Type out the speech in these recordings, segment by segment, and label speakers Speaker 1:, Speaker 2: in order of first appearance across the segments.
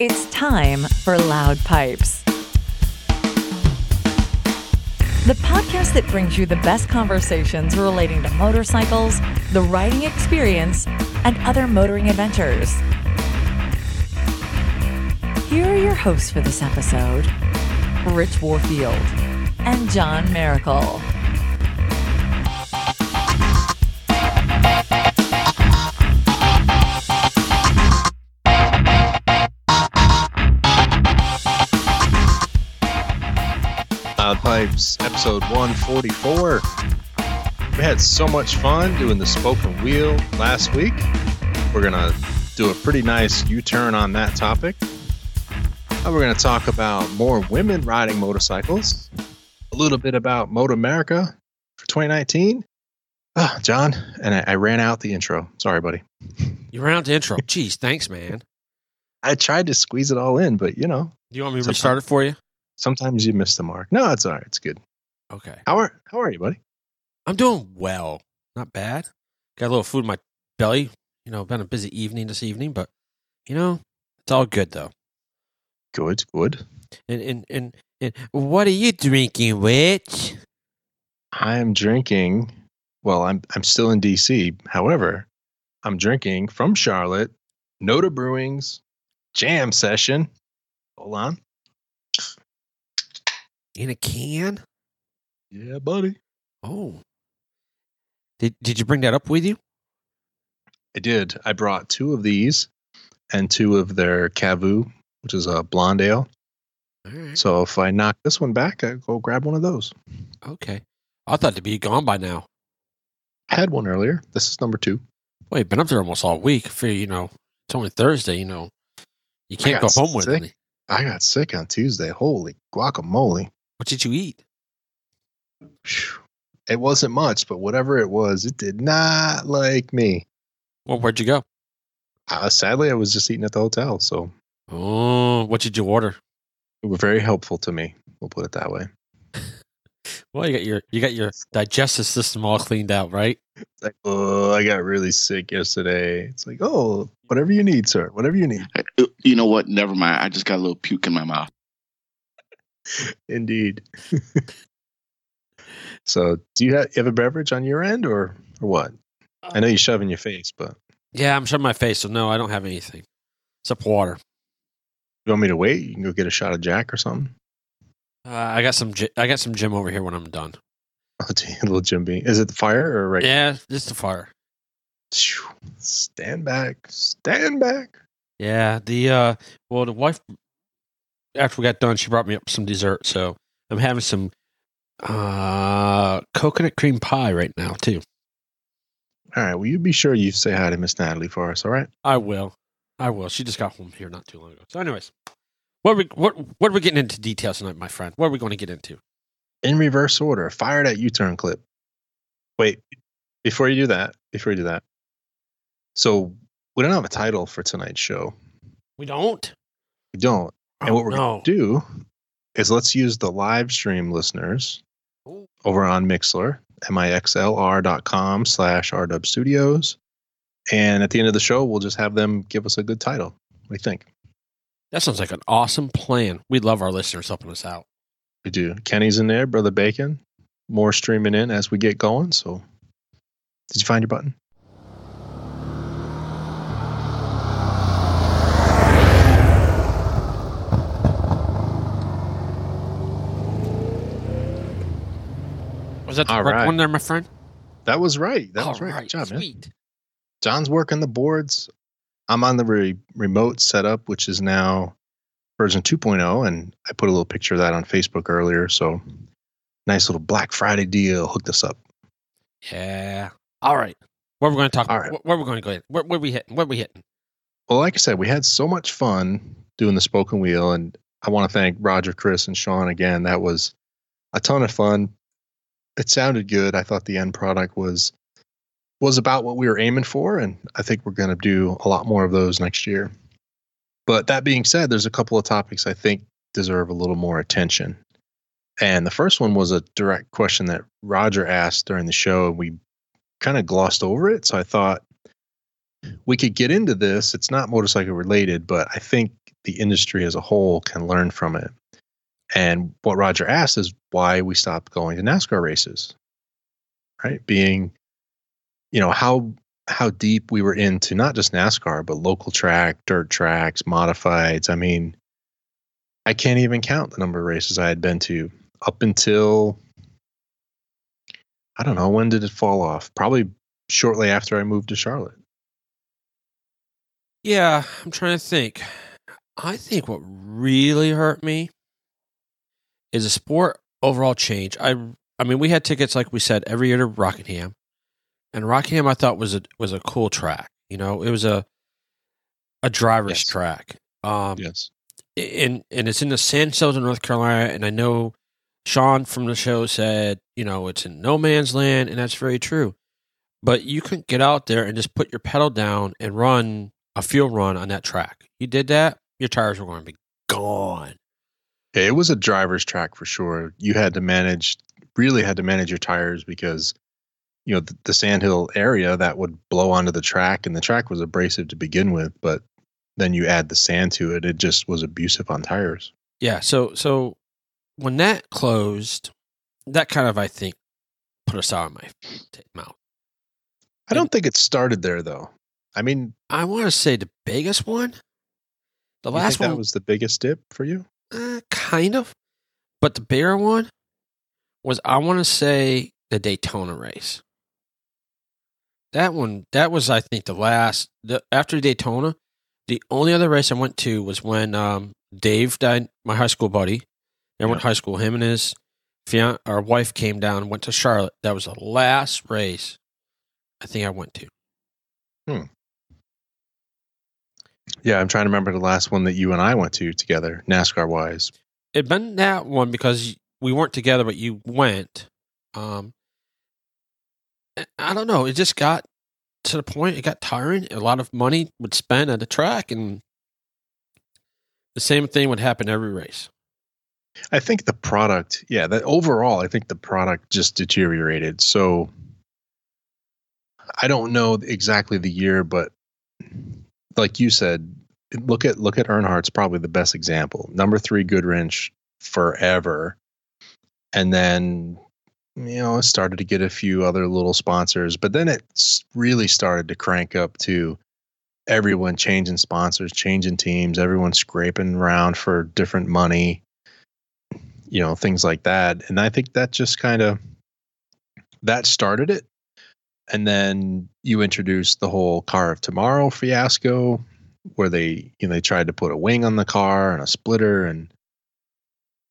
Speaker 1: It's time for Loud Pipes. The podcast that brings you the best conversations relating to motorcycles, the riding experience, and other motoring adventures. Here are your hosts for this episode Rich Warfield and John Miracle.
Speaker 2: Loud episode 144. We had so much fun doing the spoken wheel last week. We're going to do a pretty nice U turn on that topic. And we're going to talk about more women riding motorcycles, a little bit about Moto America for 2019. Ah, John, and I, I ran out the intro. Sorry, buddy.
Speaker 3: You ran out the intro. Jeez, thanks, man.
Speaker 2: I tried to squeeze it all in, but you know,
Speaker 3: Do you want me to
Speaker 2: Sometimes-
Speaker 3: restart it for you?
Speaker 2: Sometimes you miss the mark. No, it's all right. It's good.
Speaker 3: Okay.
Speaker 2: How are how are you, buddy?
Speaker 3: I'm doing well. Not bad. Got a little food in my belly. You know, been a busy evening this evening, but you know, it's all good though.
Speaker 2: Good, good.
Speaker 3: And and and, and what are you drinking, Rich?
Speaker 2: I am drinking. Well, I'm I'm still in DC. However, I'm drinking from Charlotte, Noda Brewing's Jam Session. Hold on.
Speaker 3: In a can?
Speaker 2: Yeah, buddy.
Speaker 3: Oh. Did did you bring that up with you?
Speaker 2: I did. I brought two of these and two of their Cavu, which is a blonde ale.
Speaker 3: Right.
Speaker 2: So if I knock this one back, I go grab one of those.
Speaker 3: Okay. I thought to be gone by now.
Speaker 2: I had one earlier. This is number two.
Speaker 3: Wait, I've been up there almost all week. For you know, it's only Thursday. You know, you can't go home with
Speaker 2: sick.
Speaker 3: it.
Speaker 2: I got sick on Tuesday. Holy guacamole.
Speaker 3: What did you eat?
Speaker 2: It wasn't much, but whatever it was, it did not like me.
Speaker 3: Well, where'd you go?
Speaker 2: Uh, sadly, I was just eating at the hotel, so
Speaker 3: Oh, what did you order?
Speaker 2: it was very helpful to me. We'll put it that way.
Speaker 3: Well, you got your you got your digestive system all cleaned out, right?
Speaker 2: It's like, oh, I got really sick yesterday. It's like, oh, whatever you need, sir. Whatever you need.
Speaker 4: You know what? Never mind. I just got a little puke in my mouth.
Speaker 2: Indeed. so, do you have, you have a beverage on your end, or or what? I know you shove in your face, but
Speaker 3: Yeah, I'm shoving my face, so no, I don't have anything except water.
Speaker 2: you want me to wait? You can go get a shot of Jack or something.
Speaker 3: Uh, I got some. I got some gym over here when I'm done.
Speaker 2: Oh, gee, little Jim Beam. Is it the fire or right?
Speaker 3: Yeah, just the fire.
Speaker 2: Stand back. Stand back.
Speaker 3: Yeah, the uh, well, the wife after we got done, she brought me up some dessert, so I'm having some uh coconut cream pie right now too.
Speaker 2: All right. Will you be sure you say hi to Miss Natalie for us? All right.
Speaker 3: I will. I will. She just got home here not too long ago. So, anyways, what are we what what are we getting into details tonight, my friend? What are we going to get into?
Speaker 2: In reverse order. Fire that U-turn clip. Wait. Before you do that. Before you do that. So we don't have a title for tonight's show.
Speaker 3: We don't.
Speaker 2: We don't. And
Speaker 3: Oh,
Speaker 2: what we're oh,
Speaker 3: no.
Speaker 2: going to do is let's use the live stream listeners
Speaker 3: Ooh.
Speaker 2: over on Mixlr, mixlr.com slash RW Studios. And at the end of the show, we'll just have them give us a good title. What do you think?
Speaker 3: That sounds like an awesome plan. We love our listeners helping us out.
Speaker 2: We do. Kenny's in there, Brother Bacon. More streaming in as we get going. So, did you find your button?
Speaker 3: Was that the
Speaker 2: All
Speaker 3: correct
Speaker 2: right.
Speaker 3: one there, my friend?
Speaker 2: That was right. That was right. Good job, man.
Speaker 3: sweet.
Speaker 2: John's working the boards. I'm on the re- remote setup, which is now version 2.0, and I put a little picture of that on Facebook earlier. So, nice little Black Friday deal hooked us up.
Speaker 3: Yeah. All right. What are we going to talk
Speaker 2: All
Speaker 3: about?
Speaker 2: right.
Speaker 3: Where, where are we going to go? in? Where, where we hitting? Where we hitting?
Speaker 2: Well, like I said, we had so much fun doing the spoken wheel, and I want to thank Roger, Chris, and Sean again. That was a ton of fun. It sounded good. I thought the end product was was about what we were aiming for, and I think we're going to do a lot more of those next year. But that being said, there's a couple of topics I think deserve a little more attention. And the first one was a direct question that Roger asked during the show, and we kind of glossed over it. So I thought we could get into this. It's not motorcycle related, but I think the industry as a whole can learn from it. And what Roger asked is why we stopped going to NASCAR races, right? Being, you know, how how deep we were into not just NASCAR but local track, dirt tracks, modifieds. I mean, I can't even count the number of races I had been to up until I don't know when did it fall off? Probably shortly after I moved to Charlotte.
Speaker 3: Yeah, I'm trying to think. I think what really hurt me is a sport overall change. I I mean, we had tickets like we said every year to Rockingham, and Rockingham I thought was a was a cool track. You know, it was a a driver's
Speaker 2: Yes.
Speaker 3: track. Um,
Speaker 2: Yes.
Speaker 3: and and it's in the Sand Hills in North Carolina, and I know Sean from the show said, you know, it's in no man's land, and that's very true. But you couldn't get out there and just put your pedal down and run a field run on that track. You did that, your tires were going to be gone.
Speaker 2: It was a driver's track for sure. You had to manage, really had to manage your tires because, you know, the, the sandhill area that would blow onto the track, and the track was abrasive to begin with, but then you add the sand to it, it just was abusive on tires.
Speaker 3: Yeah, so so when that closed, that kind of I think put us out of my mouth.
Speaker 2: I don't think it started there though. I mean,
Speaker 3: I want to say the biggest one, the last one
Speaker 2: was the biggest dip for you.
Speaker 3: Uh, kind of. But the bigger one was I want to say the Daytona race. That one, that was I think the last the, after Daytona. The only other race I went to was when um, Dave died, my high school buddy. I went to high school. Him and his fian- our wife came down and went to Charlotte. That was the last race I think I went to.
Speaker 2: Yeah, I'm trying to remember the last one that you and I went to together, NASCAR wise.
Speaker 3: It'd been that one because we weren't together, but you went. Um, I don't know. It just got to the point. It got tiring. A lot of money would spend at the track, and the same thing would happen every race.
Speaker 2: I think the product, yeah, that overall, I think the product just deteriorated. So I don't know exactly the year, but like you said, look at look at Earnhardt's probably the best example. Number three Goodwrench forever, and then you know it started to get a few other little sponsors, but then it really started to crank up to everyone changing sponsors, changing teams, everyone scraping around for different money you know things like that. And i think that just kind of that started it and then you introduced the whole car of tomorrow fiasco where they you know they tried to put a wing on the car and a splitter and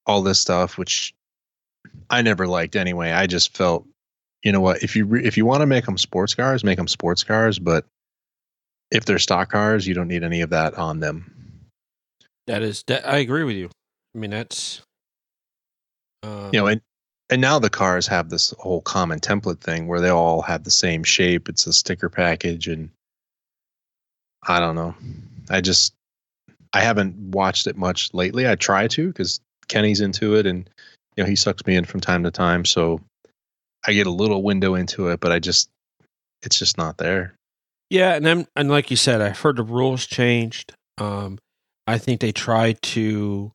Speaker 2: all this stuff which i never liked anyway i just felt you know what if you re- if you want to make them sports cars make them sports cars but if they're stock cars you don't need any of that on them
Speaker 3: That is, that, I agree with you. I mean, that's uh,
Speaker 2: you know and and now the cars have this whole common template thing where they all have the same shape it's a sticker package and i don't know i just i haven't watched it much lately i try to because kenny's into it and you know he sucks me in from time to time so i get a little window into it but i just it's just not there
Speaker 3: Yeah, and then and like you said, I've heard the rules changed. Um, I think they tried to.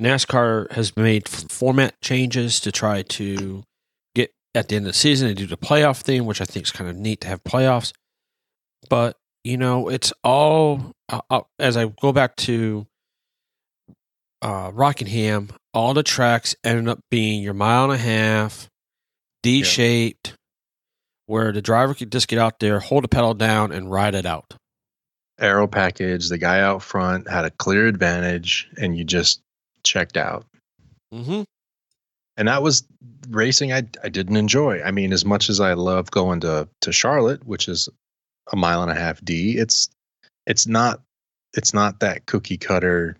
Speaker 3: NASCAR has made f- format changes to try to get at the end of the season and do the playoff thing, which I think is kind of neat to have playoffs. But you know, it's all uh, uh, as I go back to uh, Rockingham. All the tracks ended up being your mile and a half, D shaped, where the driver could just get out there, hold the pedal down, and ride it out.
Speaker 2: Aero package the guy out front had a clear advantage and you just checked out.
Speaker 3: Mm-hmm.
Speaker 2: and that was racing I, I didn't enjoy. I mean as much as i love going to to charlotte which is a mile and a half d it's it's not it's not that cookie cutter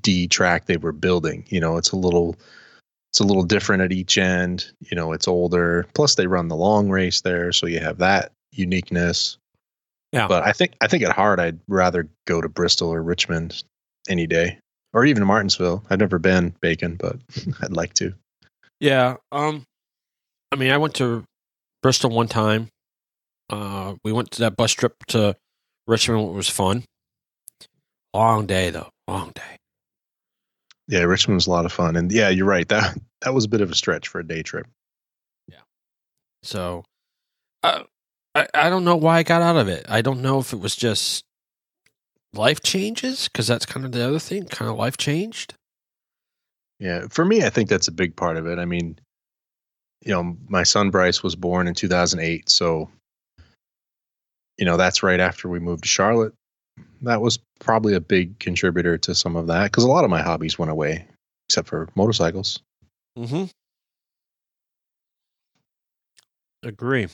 Speaker 2: d track they were building. You know it's a little it's a little different at each end. You know it's older. Plus they run the long race there so you have that uniqueness.
Speaker 3: Yeah.
Speaker 2: but i think i think at heart i'd rather go to bristol or richmond any day or even martinsville i've never been bacon but i'd like to
Speaker 3: Yeah. Um, I mean, I went to Bristol one time. Uh, we went to that bus trip to Richmond. It was fun. Long day though. Long day.
Speaker 2: Yeah, Richmond was a lot of fun, and yeah, you're right. That that was a bit of a stretch for a day trip. Yeah.
Speaker 3: So, uh, I I don't know why I got out of it. I don't know if it was just life changes because that's kind of the other thing. Kind of life changed.
Speaker 2: Yeah, for me, I think that's a big part of it. I mean, you know, my son Bryce was born in 2008, so you know that's right after we moved to Charlotte. That was probably a big contributor to some of that because a lot of my hobbies went away, except for motorcycles.
Speaker 3: Mm-hmm. Agree.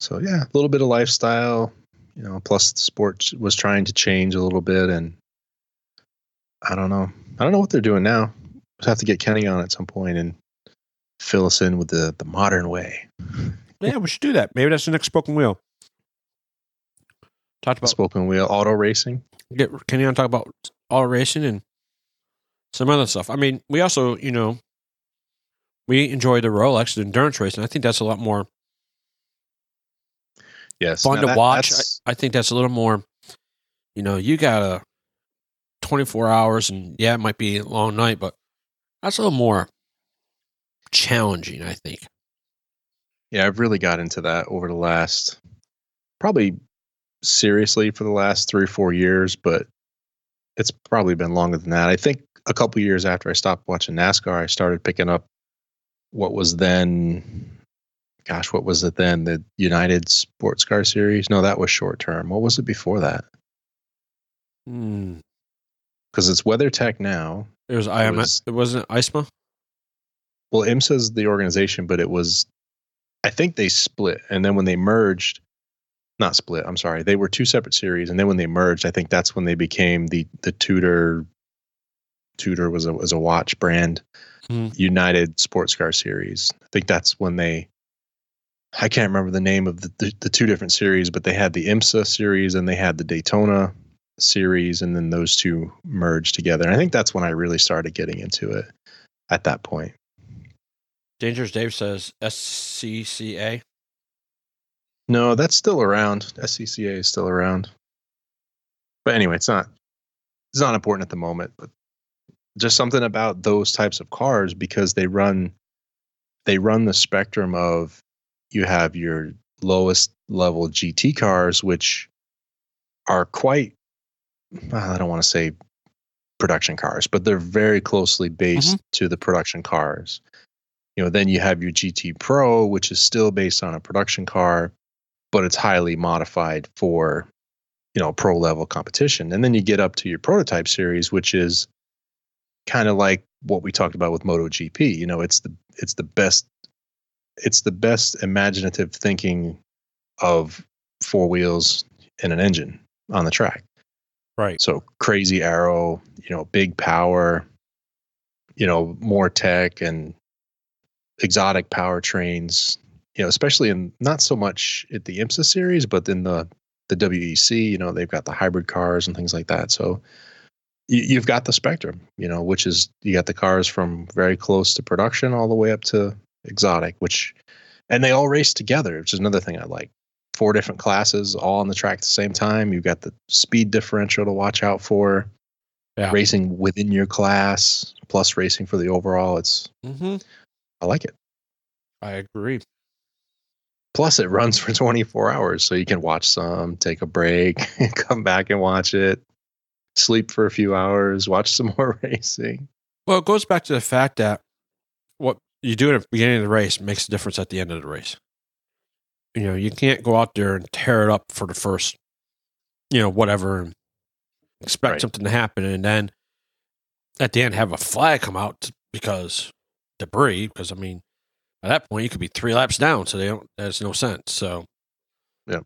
Speaker 2: So yeah, a little bit of lifestyle, you know. Plus, the sport was trying to change a little bit, and I don't know. I don't know what they're doing now. We'll have to get Kenny on at some point and fill us in with the the modern way.
Speaker 3: Yeah, we should do that. Maybe that's the next spoken wheel. Talked about
Speaker 2: Spoken wheel auto racing.
Speaker 3: get Kenny on talk about auto racing and some other stuff. I mean, we also, you know, we enjoy the Rolex the endurance racing. I think that's a lot more
Speaker 2: Yes,
Speaker 3: fun
Speaker 2: now
Speaker 3: to
Speaker 2: that-
Speaker 3: watch. I, I think that's a little more, you know, you got a 24 hours and yeah, it might be a long night, but that's a little more challenging, I think.
Speaker 2: Yeah, I've really got into that over the last probably seriously for the last three or four years, but it's probably been longer than that. I think a couple years after I stopped watching NASCAR, I started picking up what was then, gosh, what was it then? The United Sports Car Series? No, that was short term. What was it before that?
Speaker 3: Hmm.
Speaker 2: Because it's WeatherTech now.
Speaker 3: It was IMS.
Speaker 2: was-
Speaker 3: it wasn't ISMA.
Speaker 2: Well, IMSA's the organization, but it was, I think they split. And then when they merged, not split, I'm sorry, they were two separate series. And then when they merged, I think that's when they became the, the Tudor, Tudor was a, was a watch brand,
Speaker 3: Hmm.
Speaker 2: United Sports Car Series. I think that's when they, I can't remember the name of the, the, the two different series, but they had the IMSA series and they had the Daytona series. And then those two merged together. And I think that's when I really started getting into it at that point.
Speaker 3: Dangerous Dave says SCCA.
Speaker 2: No, that's still around. SCCA is still around. But anyway, it's not it's not important at the moment, but just something about those types of cars because they run they run the spectrum of you have your lowest level GT cars which are quite well, I don't want to say production cars, but they're very closely based mm-hmm. to the production cars. You know, then you have your GT Pro, which is still based on a production car, but it's highly modified for, you know, pro level competition. And then you get up to your prototype series, which is kind of like what we talked about with MotoGP. You know, it's the it's the best it's the best imaginative thinking of four wheels and an engine on the track.
Speaker 3: Right.
Speaker 2: So crazy aero, you know, big power, you know, more tech and exotic powertrains, you know, especially in not so much at the IMSA series, but in the the WEC, you know, they've got the hybrid cars and things like that. So you, you've got the spectrum, you know, which is you got the cars from very close to production all the way up to exotic, which and they all race together, which is another thing I like. Four different classes all on the track at the same time. You've got the speed differential to watch out for.
Speaker 3: Yeah.
Speaker 2: Racing within your class, plus racing for the overall. It's
Speaker 3: Mm-hmm.
Speaker 2: I like it.
Speaker 3: I agree.
Speaker 2: Plus, it runs for 24 hours, so you can watch some, take a break, come back and watch it, sleep for a few hours, watch some more racing.
Speaker 3: Well, it goes back to the fact that you do it at the beginning of the race makes a difference at the end of the race. You know, you can't go out there and tear it up for the first, you know, whatever, and expect
Speaker 2: Right.
Speaker 3: something to happen, and then at the end have a flag come out because debris. Because I mean, at that point you could be three laps down, so they don't. There's no sense. So,
Speaker 2: Yeah.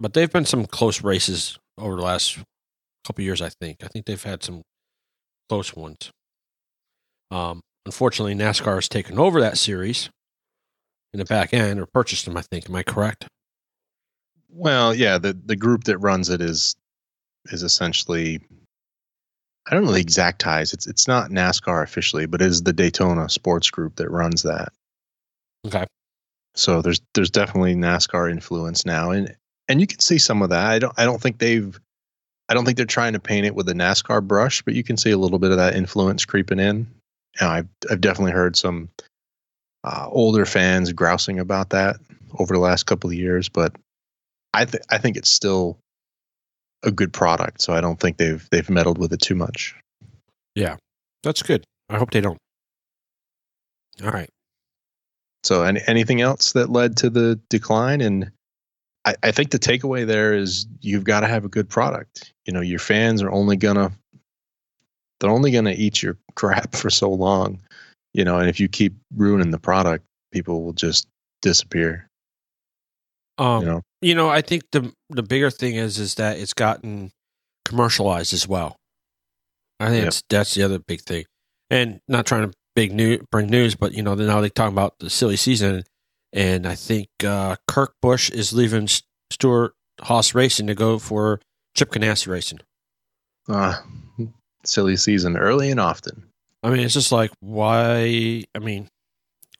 Speaker 3: But they've been some close races over the last couple years. I think. I think they've had some close ones. Um, unfortunately, NASCAR has taken over that series in the back end or purchased them. I think. Am I correct?
Speaker 2: Well, yeah, the the group that runs it is is essentially I don't know the exact ties. It's it's not NASCAR officially, but it is the Daytona Sports Group that runs that.
Speaker 3: Okay.
Speaker 2: So there's there's definitely NASCAR influence now, and and you can see some of that. I don't I don't think they've I don't think they're trying to paint it with a NASCAR brush, but you can see a little bit of that influence creeping in. And I've I've definitely heard some uh, older fans grousing about that over the last couple of years, but I think I think it's still a good product. So I don't think they've they've meddled with it too much.
Speaker 3: Yeah, that's good. I hope they don't. All right.
Speaker 2: So any, anything else that led to the decline? And I, I think the takeaway there is you've got to have a good product. You know, your fans are only gonna they're only gonna eat your crap for so long. You know, and if you keep ruining the product, people will just disappear.
Speaker 3: Um,
Speaker 2: You know,
Speaker 3: you know, I think the the bigger thing is is that it's gotten commercialized as well. I think
Speaker 2: Yep.
Speaker 3: that's that's the other big thing, and not trying to big new bring news, but you know now they're talking about the silly season, and I think uh, Kurt Busch is leaving Stuart Haas Racing to go for Chip Ganassi Racing.
Speaker 2: uh, silly season early and often.
Speaker 3: I mean, it's just like why? I mean,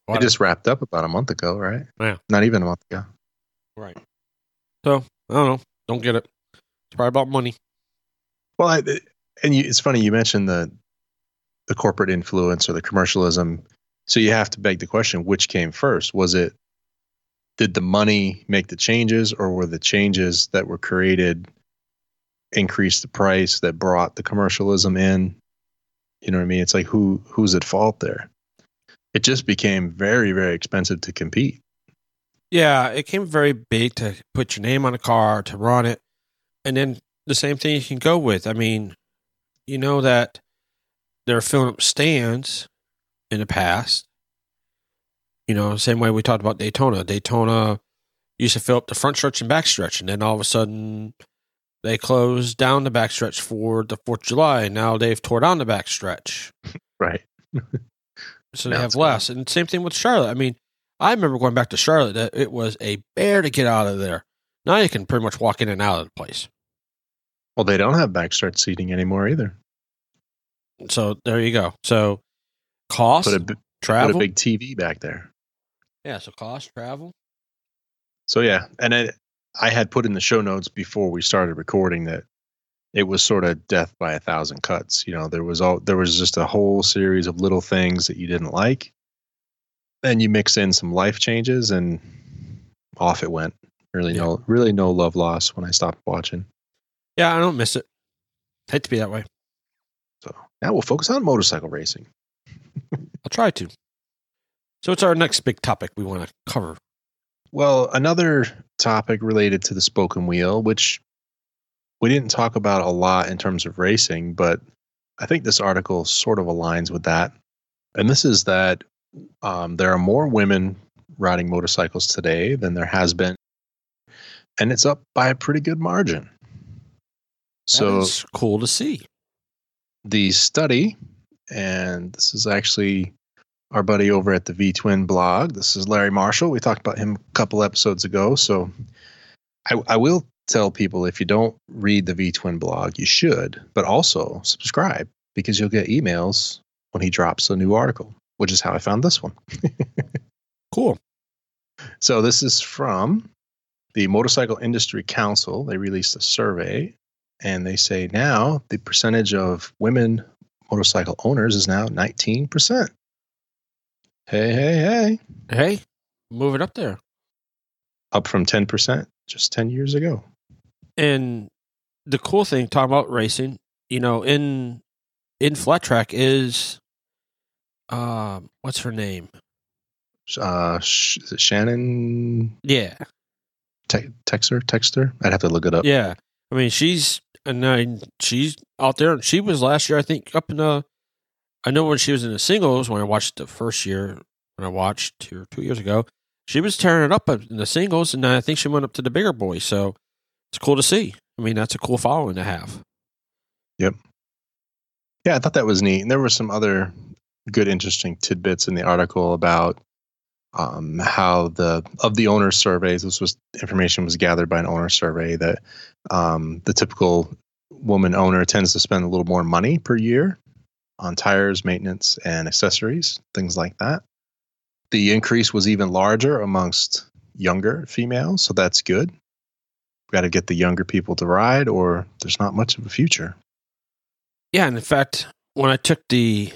Speaker 3: why
Speaker 2: It just wrapped up about a month ago, right?
Speaker 3: Yeah.
Speaker 2: Not even a month ago.
Speaker 3: right? So I don't know. Don't get it. It's probably about money.
Speaker 2: Well, I, and you, it's funny you mentioned the the corporate influence or the commercialism. So you have to beg the question: which came first? Was it did the money make the changes, or were the changes that were created increase the price that brought the commercialism in? You know what I mean? It's like who who's at fault there? It just became very very expensive to compete.
Speaker 3: Yeah, it came very big to put your name on a car, to run it. And then the same thing you can go with. I mean, you know that they're filling up stands in the past. You know, same way we talked about Daytona. Daytona used to fill up the front stretch and back stretch, and then all of a sudden they closed down the back stretch for the Fourth of July. Now they've tore down the back stretch.
Speaker 2: Right.
Speaker 3: So they
Speaker 2: Now
Speaker 3: have
Speaker 2: it's
Speaker 3: less. And same thing with Charlotte. I mean, I remember going back to Charlotte that it was a bear to get out of there. Now you can pretty much walk in and out of the place.
Speaker 2: Well, they don't have backstretch seating anymore either.
Speaker 3: So there you go. So cost,
Speaker 2: Put a, b- put a
Speaker 3: travel.
Speaker 2: big TV back there.
Speaker 3: yeah, so cost, travel.
Speaker 2: So yeah, and I, I had put in the show notes before we started recording that it was sort of death by a thousand cuts. You know, there was all there was just a whole series of little things that you didn't like. Then you mix in some life changes, and off it went. Really
Speaker 3: Yeah.
Speaker 2: no, really no love loss when I stopped watching.
Speaker 3: Yeah, I don't miss it. Hate to be that way.
Speaker 2: So now we'll focus on motorcycle racing.
Speaker 3: I'll try to. So what's our next big topic we want to cover?
Speaker 2: Well, another topic related to the spoken wheel, which we didn't talk about a lot in terms of racing, but I think this article sort of aligns with that. And this is that um, there are more women riding motorcycles today than there has been, and it's up by a pretty good margin. So
Speaker 3: That's cool to see.
Speaker 2: the study, and this is actually our buddy over at the V Twin blog. This is Larry Marshall. We talked about him a couple episodes ago. So I, I will tell people if you don't read the V Twin blog, you should, but also subscribe because you'll get emails when he drops a new article, which is how I found this one.
Speaker 3: Cool.
Speaker 2: So this is from the Motorcycle Industry Council. They released a survey and they say now the percentage of women motorcycle owners is now 19%. Hey, hey, hey.
Speaker 3: Hey, move it up there.
Speaker 2: Up from 10% just 10 years ago.
Speaker 3: And the cool thing, talking about racing, you know, in in flat track is um what's her name?
Speaker 2: Uh, is it Shannon
Speaker 3: Yeah.
Speaker 2: Te- Texter? Texter? I'd have to look it up.
Speaker 3: Yeah. I mean she's and I, she's out there and she was last year I think up in the I know when she was in the singles when I watched the first year when I watched two, two years ago, she was tearing it up in the singles and I think she went up to the bigger boys. So it's cool to see. I mean, that's a cool following to have. Yep.
Speaker 2: Yeah, I thought that was neat. And there were some other good, interesting tidbits in the article about um, how the of the owner surveys. This was information was gathered by an owner survey that um, the typical woman owner tends to spend a little more money per year on tires, maintenance, and accessories, things like that. The increase was even larger amongst younger females, so that's good. We got to get the younger people to ride, or there's not much of a future.
Speaker 3: Yeah, and in fact, when I took the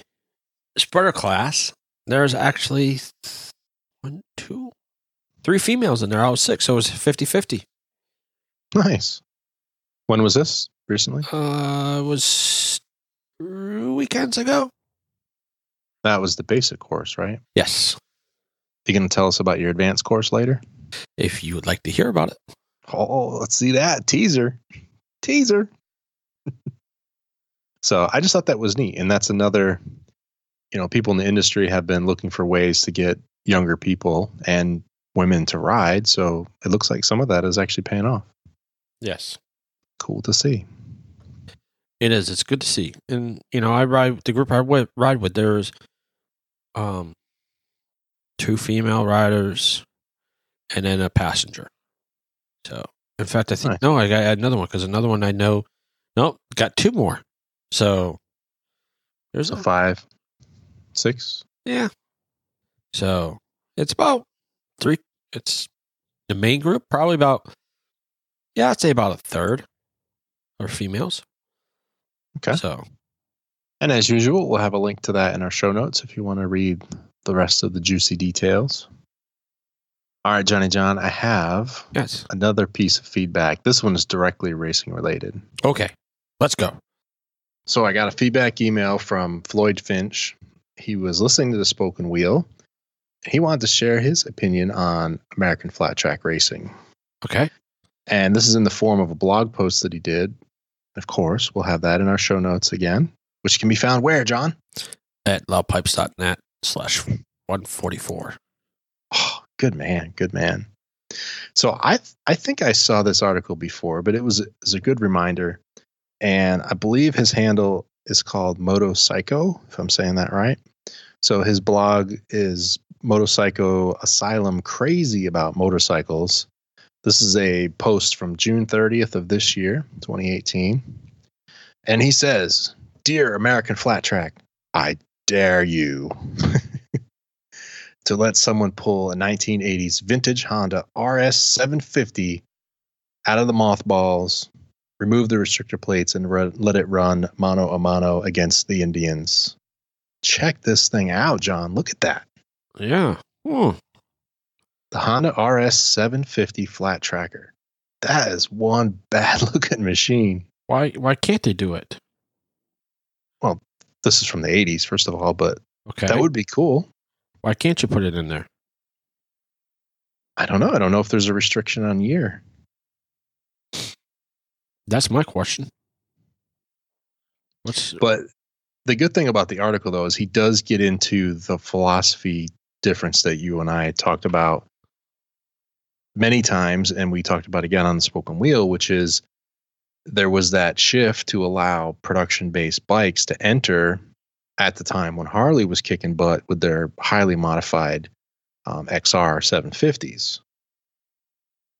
Speaker 3: spreader class, there's actually one, two, three females in there. I was six, so it was 50 50.
Speaker 2: Nice. When was this? Recently?
Speaker 3: Uh, it was weekends ago.
Speaker 2: That was the basic course, right?
Speaker 3: Yes.
Speaker 2: You going to tell us about your advanced course later?
Speaker 3: If you would like to hear about it.
Speaker 2: Oh, let's see that teaser. Teaser. so I just thought that was neat. And that's another, you know, people in the industry have been looking for ways to get younger people and women to ride. So it looks like some of that is actually paying off.
Speaker 3: Yes.
Speaker 2: Cool to see.
Speaker 3: It is. It's good to see. And, you know, I ride the group I ride with, there's um, two female riders and then a passenger. So, in fact, I think,
Speaker 2: Nice.
Speaker 3: no, I got another one because another one I know, no, got two more. So, there's
Speaker 2: So
Speaker 3: a
Speaker 2: five, six.
Speaker 3: Yeah. So it's about three. It's the main group, probably about, yeah, I'd say about a third are females.
Speaker 2: Okay.
Speaker 3: So,
Speaker 2: And as usual, we'll have a link to that in our show notes if you want to read the rest of the juicy details. All right, Johnny John, I have
Speaker 3: yes.
Speaker 2: another piece of feedback. This one is directly racing related.
Speaker 3: Okay. Let's go.
Speaker 2: So I got a feedback email from Floyd Finch. He was listening to the Spoken Wheel. He wanted to share his opinion on American flat track racing.
Speaker 3: Okay.
Speaker 2: And this is in the form of a blog post that he did. Of course, we'll have that in our show notes again, which can be found where, John?
Speaker 3: At loudpipes.net slash 144.
Speaker 2: Oh, good man, good man. So I I think I saw this article before, but it was, it was a good reminder. And I believe his handle is called Moto Psycho, if I'm saying that right. So his blog is Motorcycle Asylum Crazy About Motorcycles. This is a post from June 30th of this year, 2018. And he says, Dear American Flat Track, I dare you to let someone pull a 1980s vintage Honda RS 750 out of the mothballs, remove the restrictor plates, and run, let it run mano a mano against the Indians. Check this thing out, John. Look at that.
Speaker 3: Yeah. Hmm.
Speaker 2: The Honda RS 750 flat tracker. That is one bad looking machine.
Speaker 3: Why, why can't they do it?
Speaker 2: Well, this is from the 80s, first of all, but
Speaker 3: Okay.
Speaker 2: that would be cool.
Speaker 3: why can't you put it in there?
Speaker 2: I don't know. I don't know if there's a restriction on year.
Speaker 3: That's my question. What's,
Speaker 2: But the good thing about the article, though, is he does get into the philosophy difference that you and I talked about many times, and we talked about again on the Spoken Wheel, which is there was that shift to allow production based bikes to enter at the time when Harley was kicking butt with their highly modified um, XR 750s.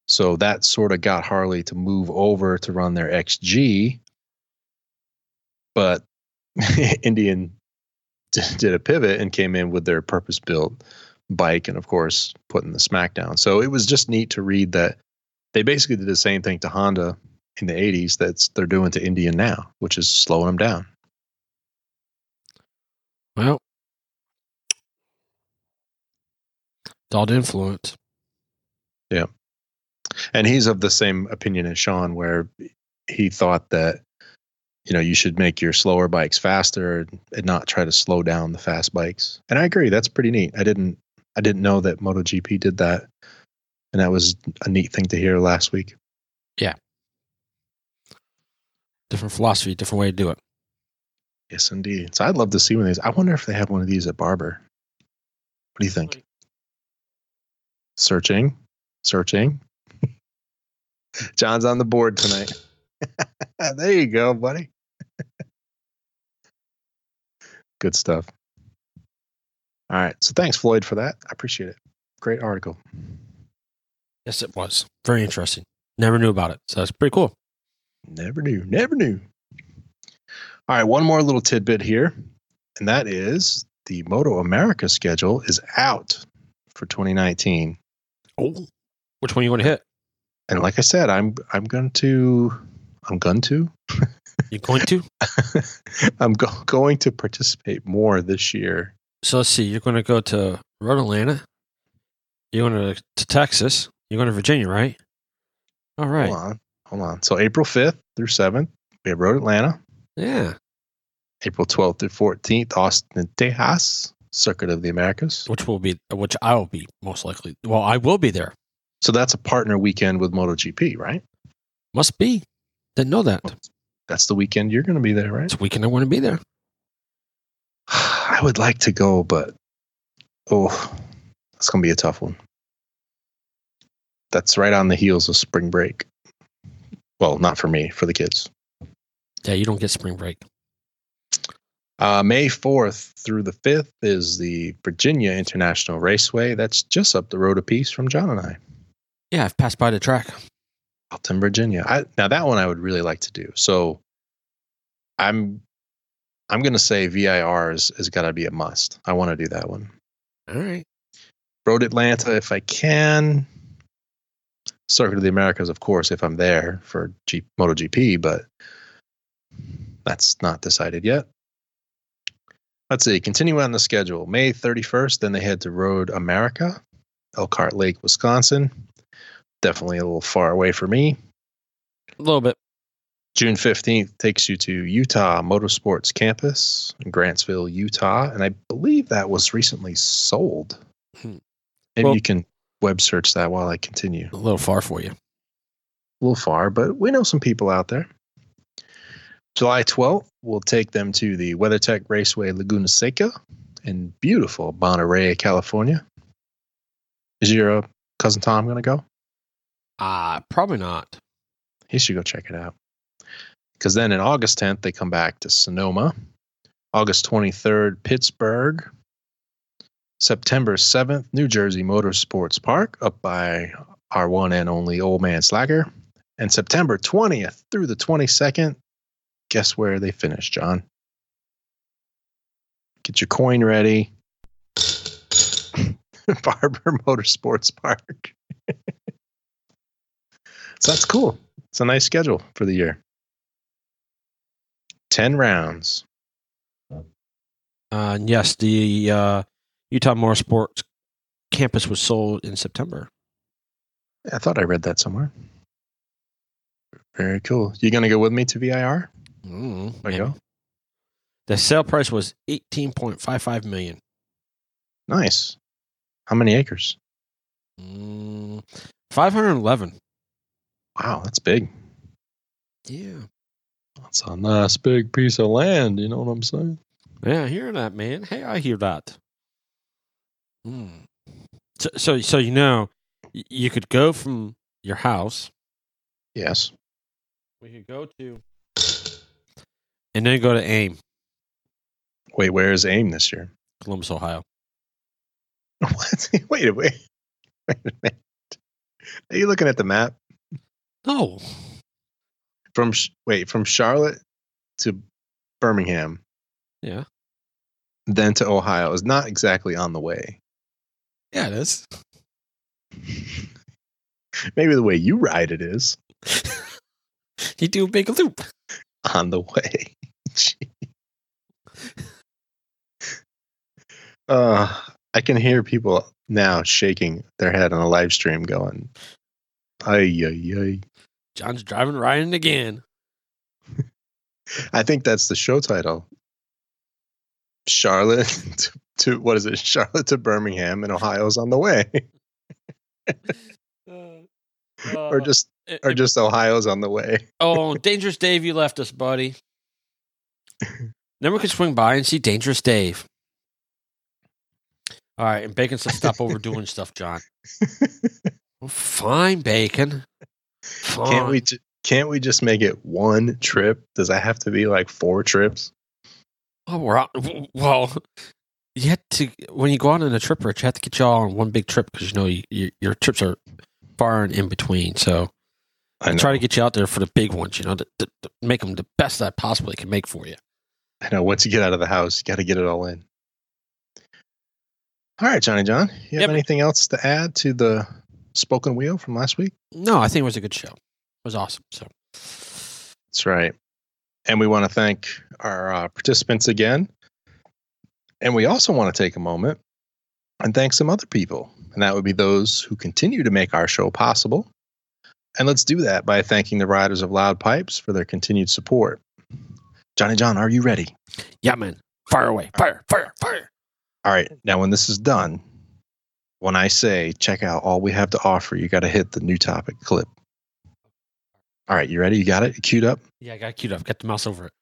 Speaker 2: So that sort of got Harley to move over to run their XG. But Indian did a pivot and came in with their purpose built bike and, of course, putting the smackdown. So it was just neat to read that they basically did the same thing to Honda in the 80s that's they're doing to Indian now, which is slowing them down.
Speaker 3: well, it's all influence.
Speaker 2: And he's of the same opinion as Sean, where he thought that you know you should make your slower bikes faster and not try to slow down the fast bikes. And I agree, that's pretty neat. I didn't I didn't know that MotoGP did that, and that was a neat thing to hear last week.
Speaker 3: Yeah, different philosophy, different way to do it.
Speaker 2: Yes, indeed. So I'd love to see one of these. I wonder if they have one of these at Barber. What do you think? Searching, searching. John's on the board tonight. there you go, buddy. Good stuff. All right. So thanks, Floyd, for that. I appreciate it. Great article.
Speaker 3: Yes, it was. Very interesting. Never knew about it. So that's pretty cool.
Speaker 2: Never knew. Never knew. All right. One more little tidbit here, and that is the Moto America schedule is out for 2019.
Speaker 3: Oh, which one you want to hit?
Speaker 2: and like I said, I'm I'm going to I'm going to
Speaker 3: You going to?
Speaker 2: I'm go- going to participate more this year.
Speaker 3: So let's see. You're going to go to Road Atlanta. You're going to, to Texas. You're going to Virginia, right? All right.
Speaker 2: Hold on, hold on. So April 5th through 7th, we have Road Atlanta.
Speaker 3: Yeah.
Speaker 2: April 12th through 14th, Austin, Texas, Circuit of the Americas.
Speaker 3: Which will be, which I will be most likely. Well, I will be there.
Speaker 2: So that's a partner weekend with MotoGP, right?
Speaker 3: Must be. Didn't know that.
Speaker 2: That's the weekend you're going to be there, right?
Speaker 3: It's a weekend I want to be there.
Speaker 2: I would like to go, but oh, it's going to be a tough one. That's right on the heels of spring break. Well, not for me, for the kids.
Speaker 3: Yeah, you don't get spring break.
Speaker 2: Uh, May 4th through the 5th is the Virginia International Raceway. That's just up the road a piece from John and I.
Speaker 3: Yeah, I've passed by the track.
Speaker 2: Alton, Virginia. I, now that one I would really like to do. So I'm I'm going to say VIR is, is got to be a must. I want to do that one.
Speaker 3: All right.
Speaker 2: Road Atlanta if I can. Circuit of the Americas, of course, if I'm there for G- MotoGP, but that's not decided yet. Let's see. Continue on the schedule. May 31st, then they head to Road America, Elkhart Lake, Wisconsin. Definitely a little far away for me.
Speaker 3: A little bit.
Speaker 2: June 15th takes you to Utah Motorsports Campus in Grantsville, Utah. And I believe that was recently sold.
Speaker 3: Hmm.
Speaker 2: Maybe
Speaker 3: Well-
Speaker 2: you can web search that while I continue.
Speaker 3: A little far for you.
Speaker 2: A little far, but we know some people out there. July 12th, we'll take them to the WeatherTech Raceway Laguna Seca in beautiful Monterey, California. Is your uh, cousin Tom going to go?
Speaker 3: Uh, probably not.
Speaker 2: He should go check it out. Because then in August 10th, they come back to Sonoma. August 23rd, Pittsburgh. September 7th, New Jersey Motorsports Park, up by our one and only Old Man Slacker. And September 20th through the 22nd, guess where they finish, John? Get your coin ready. Barber Motorsports Park. so that's cool. It's a nice schedule for the year. 10 rounds.
Speaker 3: Uh, yes, the uh, Utah Motorsports campus was sold in September.
Speaker 2: I thought I read that somewhere. Very cool. You going to go with me to VIR?
Speaker 3: Mm,
Speaker 2: There you go.
Speaker 3: The sale price was eighteen point five five million.
Speaker 2: Nice. How many acres?
Speaker 3: Mm, Five hundred eleven.
Speaker 2: Wow, that's big.
Speaker 3: Yeah.
Speaker 2: That's a nice big piece of land. You know what I'm saying?
Speaker 3: Yeah, I hear that, man. Hey, I hear that. Hmm. So, so, so you know, you could go from your house.
Speaker 2: Yes.
Speaker 3: We could go to, and then go to AIM,
Speaker 2: Wait, where is AIM this year?
Speaker 3: Columbus, Ohio.
Speaker 2: What? wait a wait. Wait a minute. Are you looking at the map
Speaker 3: No,
Speaker 2: from wait from Charlotte to Birmingham,
Speaker 3: yeah,
Speaker 2: then to Ohio is not exactly on the way.
Speaker 3: yeah, it is.
Speaker 2: Maybe the way you ride it is
Speaker 3: you do a big loop.
Speaker 2: on the way. Uh, I can hear people now shaking their head on a live stream going, ay, ay, ay.
Speaker 3: John's driving Ryan again.
Speaker 2: I think that's the show title. Charlotte to, to what is it? Charlotte to Birmingham and Ohio's on the way. or just
Speaker 3: Uh,
Speaker 2: or just Ohio's on the way.
Speaker 3: oh, Dangerous Dave, you left us, buddy. Then we could swing by and see Dangerous Dave. All right, and Bacon said, "Stop overdoing stuff, John." Well, fine, Bacon.
Speaker 2: Can't we ju- can't we just make it one trip? Does that have to be like four trips?
Speaker 3: Well, we're out. Well, you have to when you go out on a trip, Rich. You have to get you all on one big trip because you know you, you, your trips are far and in between. So
Speaker 2: I
Speaker 3: I try to get you out there for the big ones. You know, to, to, to make them the best I possibly can make for you.
Speaker 2: I know. Once you get out of the house, you got to get it all in. All right, Johnny John. You have
Speaker 3: Yep.
Speaker 2: anything else to add to the spoken wheel from last week?
Speaker 3: No, I think it was a good show. It was awesome. So
Speaker 2: That's right. And we want to thank our uh, participants again. And we also want to take a moment and thank some other people. And that would be those who continue to make our show possible. And let's do that by thanking the riders of Loud Pipes for their continued support. Johnny John, are you ready?
Speaker 3: yeah, man, fire away, fire, fire, fire.
Speaker 2: All right. Now, when this is done, when I say check out all we have to offer, you got to hit the new topic clip. All right. You ready? You got it? You queued up?
Speaker 3: Yeah, I got it queued up. Got the mouse over it.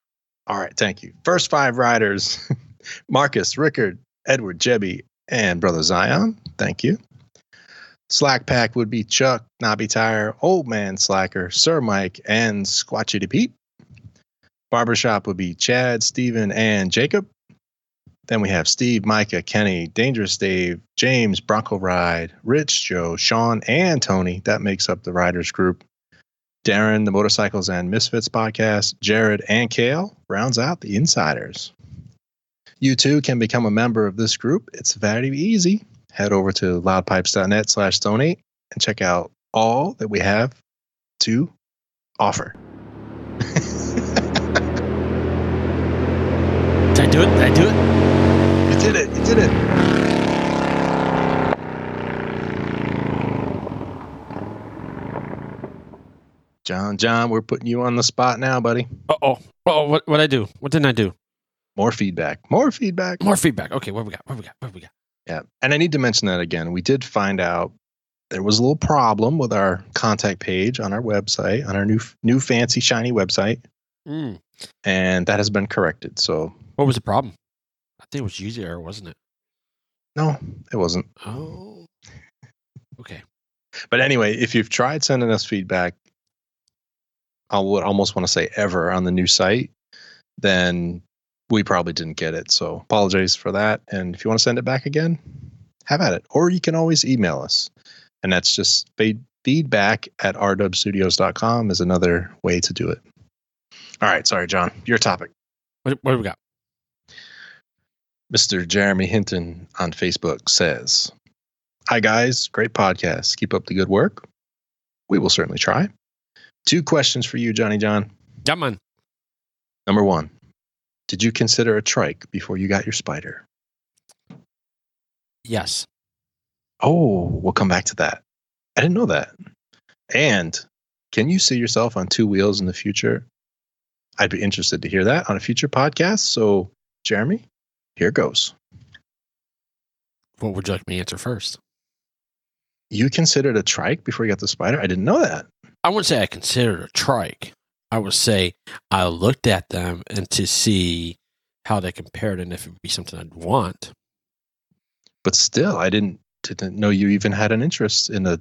Speaker 2: All right, thank you. First five riders Marcus, Rickard, Edward, Jebby, and Brother Zion. Thank you. Slack Pack would be Chuck, Nobby Tire, Old Man Slacker, Sir Mike, and Squatchy Pete. Barbershop would be Chad, Steven, and Jacob. Then we have Steve, Micah, Kenny, Dangerous Dave, James, Bronco Ride, Rich, Joe, Sean, and Tony. That makes up the riders group. Darren, the Motorcycles and Misfits podcast, Jared, and Kale rounds out the insiders. You too can become a member of this group. It's very easy. Head over to loudpipes.net slash donate and check out all that we have to offer.
Speaker 3: Did I do it? Did I do it?
Speaker 2: Did it. You did it. John, John, we're putting you on the spot now, buddy.
Speaker 3: Uh oh. Oh, what what I do? What didn't I do?
Speaker 2: More feedback. More feedback.
Speaker 3: More feedback. Okay, what we got? What we got? What we got?
Speaker 2: Yeah. And I need to mention that again. We did find out there was a little problem with our contact page on our website, on our new new fancy shiny website,
Speaker 3: Mm.
Speaker 2: and that has been corrected. So
Speaker 3: What was the problem? Think it was user error, wasn't it?
Speaker 2: no, it wasn't.
Speaker 3: Oh. Okay.
Speaker 2: But anyway, if you've tried sending us feedback, I would almost want to say ever on the new site, then we probably didn't get it. So apologize for that. And if you want to send it back again, have at it. Or you can always email us. And that's just feedback at rwstudios.com is another way to do it. All right. Sorry, John. Your topic.
Speaker 3: What, what do we got?
Speaker 2: Mr. Jeremy Hinton on Facebook says, Hi, guys. Great podcast. Keep up the good work. We will certainly try. Two questions for you, Johnny John.
Speaker 3: Yeah, man.
Speaker 2: Number one, did you consider a trike before you got your Spyder?
Speaker 3: Yes.
Speaker 2: Oh, we'll come back to that. I didn't know that. And can you see yourself on two wheels in the future? I'd be interested to hear that on a future podcast. So, Jeremy, here goes.
Speaker 3: What would you like me to answer first?
Speaker 2: You considered a trike before you got the Spyder? I didn't know that.
Speaker 3: I wouldn't say I considered a trike. I would say I looked at them and to see how they compared and if it would be something I'd want.
Speaker 2: But still, I didn't didn't know you even had an interest in a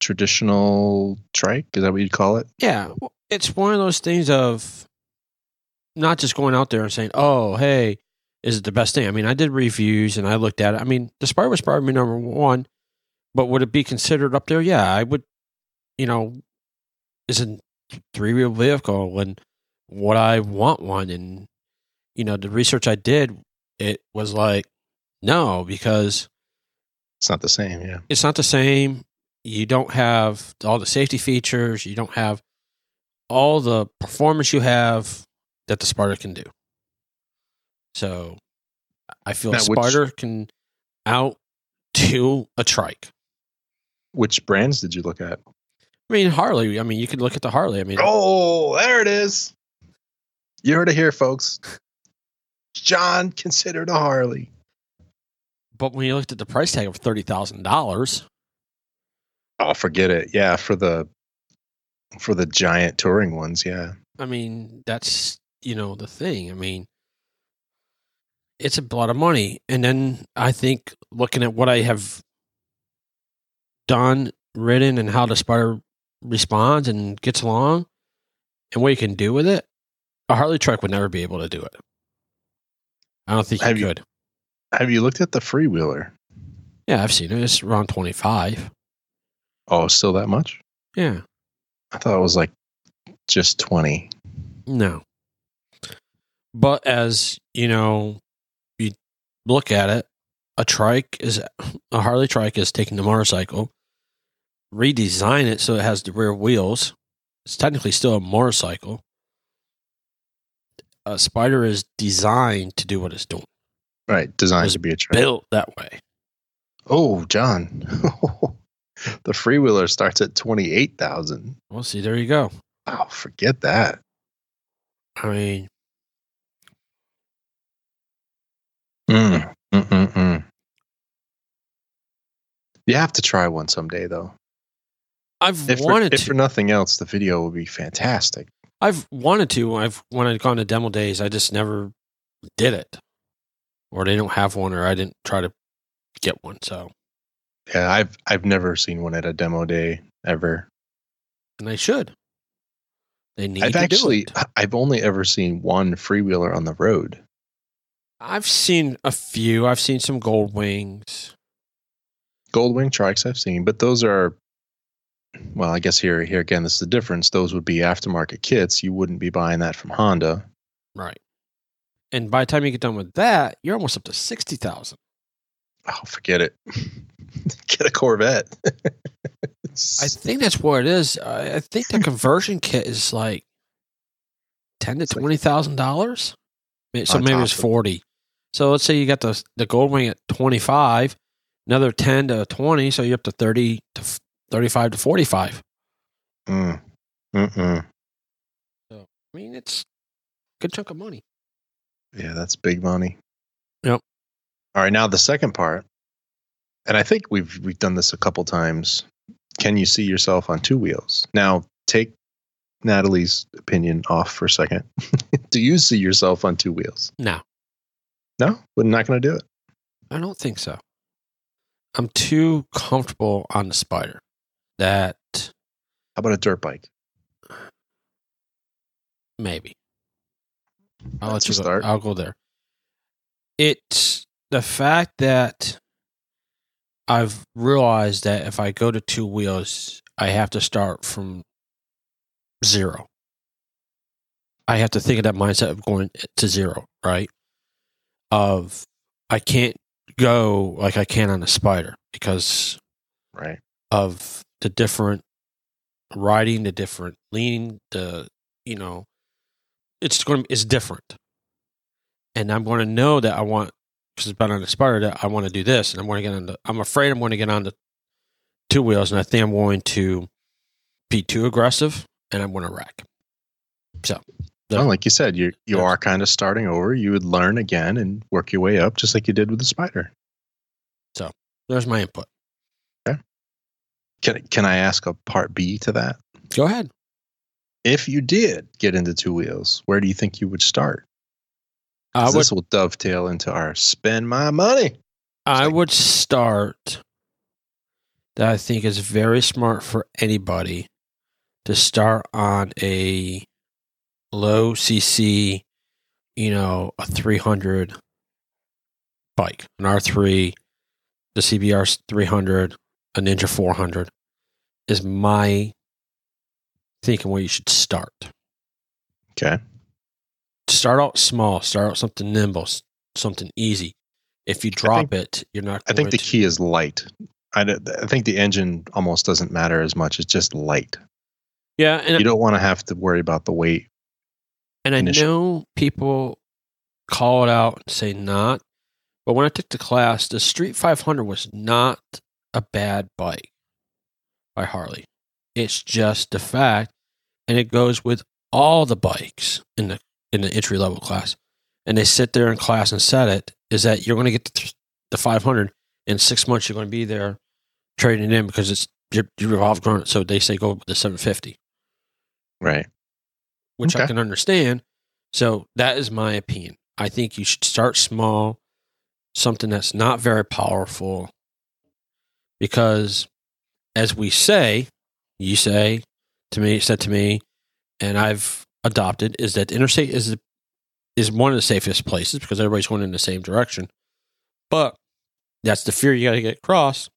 Speaker 2: traditional trike. Is that what you'd call it?
Speaker 3: Yeah, it's one of those things of not just going out there and saying, "Oh, hey, is it the best thing?" I mean, I did reviews and I looked at it. I mean, the Spyder was probably number one, but would it be considered up there? Yeah, I would. You know, is a three wheel vehicle and what I want one, and you know, the research I did, it was like no because
Speaker 2: It's not the same. Yeah.
Speaker 3: it's not the same. You don't have all the safety features. You don't have all the performance you have that the Sparta can do. So I feel
Speaker 2: Now, which-
Speaker 3: can out to a trike.
Speaker 2: Which brands did you look at?
Speaker 3: I mean Harley. I mean you could look at the Harley. I mean
Speaker 2: Oh, there it is. You heard it here, folks. John considered a Harley.
Speaker 3: but when you looked at the price tag of thirty thousand dollars,
Speaker 2: Oh, forget it. Yeah, for the for the giant touring ones. Yeah.
Speaker 3: I mean that's you know the thing. I mean it's a lot of money. And then I think looking at what I have done, written, and how the Spyder responds and gets along, and what you can do with it, a Harley truck would never be able to do it. I don't think
Speaker 2: Have
Speaker 3: you could.
Speaker 2: Have you looked at the freewheeler?
Speaker 3: Yeah, I've seen it. It's around twenty five.
Speaker 2: Oh, still that much?
Speaker 3: Yeah,
Speaker 2: I thought it was like just twenty.
Speaker 3: no. But as you know, look at it, a trike is a Harley trike is taking the motorcycle redesign it so it has the rear wheels. It's technically still a motorcycle. A Spyder is designed to do what it's doing.
Speaker 2: Right, designed to be a train.
Speaker 3: Built that way.
Speaker 2: Oh, John, the freewheeler starts at twenty eight thousand.
Speaker 3: Well, see, there you go.
Speaker 2: Oh, forget that.
Speaker 3: I mean,
Speaker 2: Mm, mm, mm, mm. You have to try one someday, though.
Speaker 3: I've
Speaker 2: If for,
Speaker 3: wanted
Speaker 2: if
Speaker 3: to.
Speaker 2: for nothing else, the video will be fantastic.
Speaker 3: I've wanted to. I've when I've gone to demo days, I just never did it, or they don't have one, or I didn't try to get one. So,
Speaker 2: Yeah, I've I've never seen one at a demo day ever.
Speaker 3: and I should. They need
Speaker 2: I've
Speaker 3: to
Speaker 2: actually
Speaker 3: do it.
Speaker 2: I've only ever seen one freewheeler on the road.
Speaker 3: I've seen a few. I've seen some gold wings.
Speaker 2: Gold wing trikes I've seen, but those are well, I guess here here again this is the difference. Those would be aftermarket kits. You wouldn't be buying that from Honda.
Speaker 3: Right. And by the time you get done with that, you're almost up to sixty thousand.
Speaker 2: Oh, forget it. Get a Corvette.
Speaker 3: I think that's what it is. I, think the conversion kit is like ten to twenty thousand dollars. So maybe it's forty. So let's say you got the the gold wing at twenty five, another ten to twenty, so you're up to thirty to thirty five to forty five.
Speaker 2: Mm. Mm-mm.
Speaker 3: I mean, it's a good chunk of money.
Speaker 2: Yeah, that's big money.
Speaker 3: Yep.
Speaker 2: All right, now the second part, and I think we've we've done this a couple times. Can you see yourself on two wheels? Now, take Natalie's opinion off for a second. do you see yourself on two wheels?
Speaker 3: No,
Speaker 2: No, we're not going to do it.
Speaker 3: I don't think so. I'm too comfortable on the Spyder. That
Speaker 2: How about a dirt bike?
Speaker 3: maybe. I'll
Speaker 2: That's
Speaker 3: let you go.
Speaker 2: start.
Speaker 3: I'll go there. It's the fact that I've realized that if I go to two wheels, I have to start from zero. I have to think of that mindset of going to zero, right? Of I can't go like I can on a Spyder because
Speaker 2: Right.
Speaker 3: of the different riding, the different leaning, the you know, it's going to it's different, and I'm going to know that I want because it's been on a Spyder that I want to do this, and I'm going to get on the. I'm afraid I'm going to get on the two wheels, and I think I'm going to be too aggressive, and I'm going to wreck. So,
Speaker 2: Well, like you said, you you are kind of starting over. You would learn again and work your way up, just like you did with the Spyder.
Speaker 3: So there's my input.
Speaker 2: Can can I ask a part B to that?
Speaker 3: Go ahead.
Speaker 2: If you did get into two wheels, where do you think you would start?
Speaker 3: I would
Speaker 2: this will dovetail into our spend my money.
Speaker 3: I
Speaker 2: like-
Speaker 3: would start that I think is very smart for anybody to start on a low CC, you know, a 300 bike, an R3, the CBR 300, a Ninja 400 is my thinking where you should start.
Speaker 2: Okay.
Speaker 3: Start out small, start out something nimble, something easy. If you drop it, you're not
Speaker 2: I think the
Speaker 3: to-
Speaker 2: key is light. I, I think the engine almost doesn't matter as much. It's just light.
Speaker 3: Yeah, and
Speaker 2: You don't want to have to worry about the weight.
Speaker 3: And I
Speaker 2: initially.
Speaker 3: know people call it out and say not, but when I took the class, the Street 500 was not a bad bike by Harley. It's just the fact, and it goes with all the bikes in the in the entry level class, and they sit there in class and set it is that you're going to get the, the 500 in six months. You're going to be there trading it in because it's you you've outgrown it. So they say go with the 750
Speaker 2: Right.
Speaker 3: Which I can understand. So that is my opinion. I think you should start small, something that's not very powerful, because as we say, you say to me, said to me, and I've adopted is that the interstate is the, is one of the safest places because everybody's going in the same direction, but that's the fear you got to get across,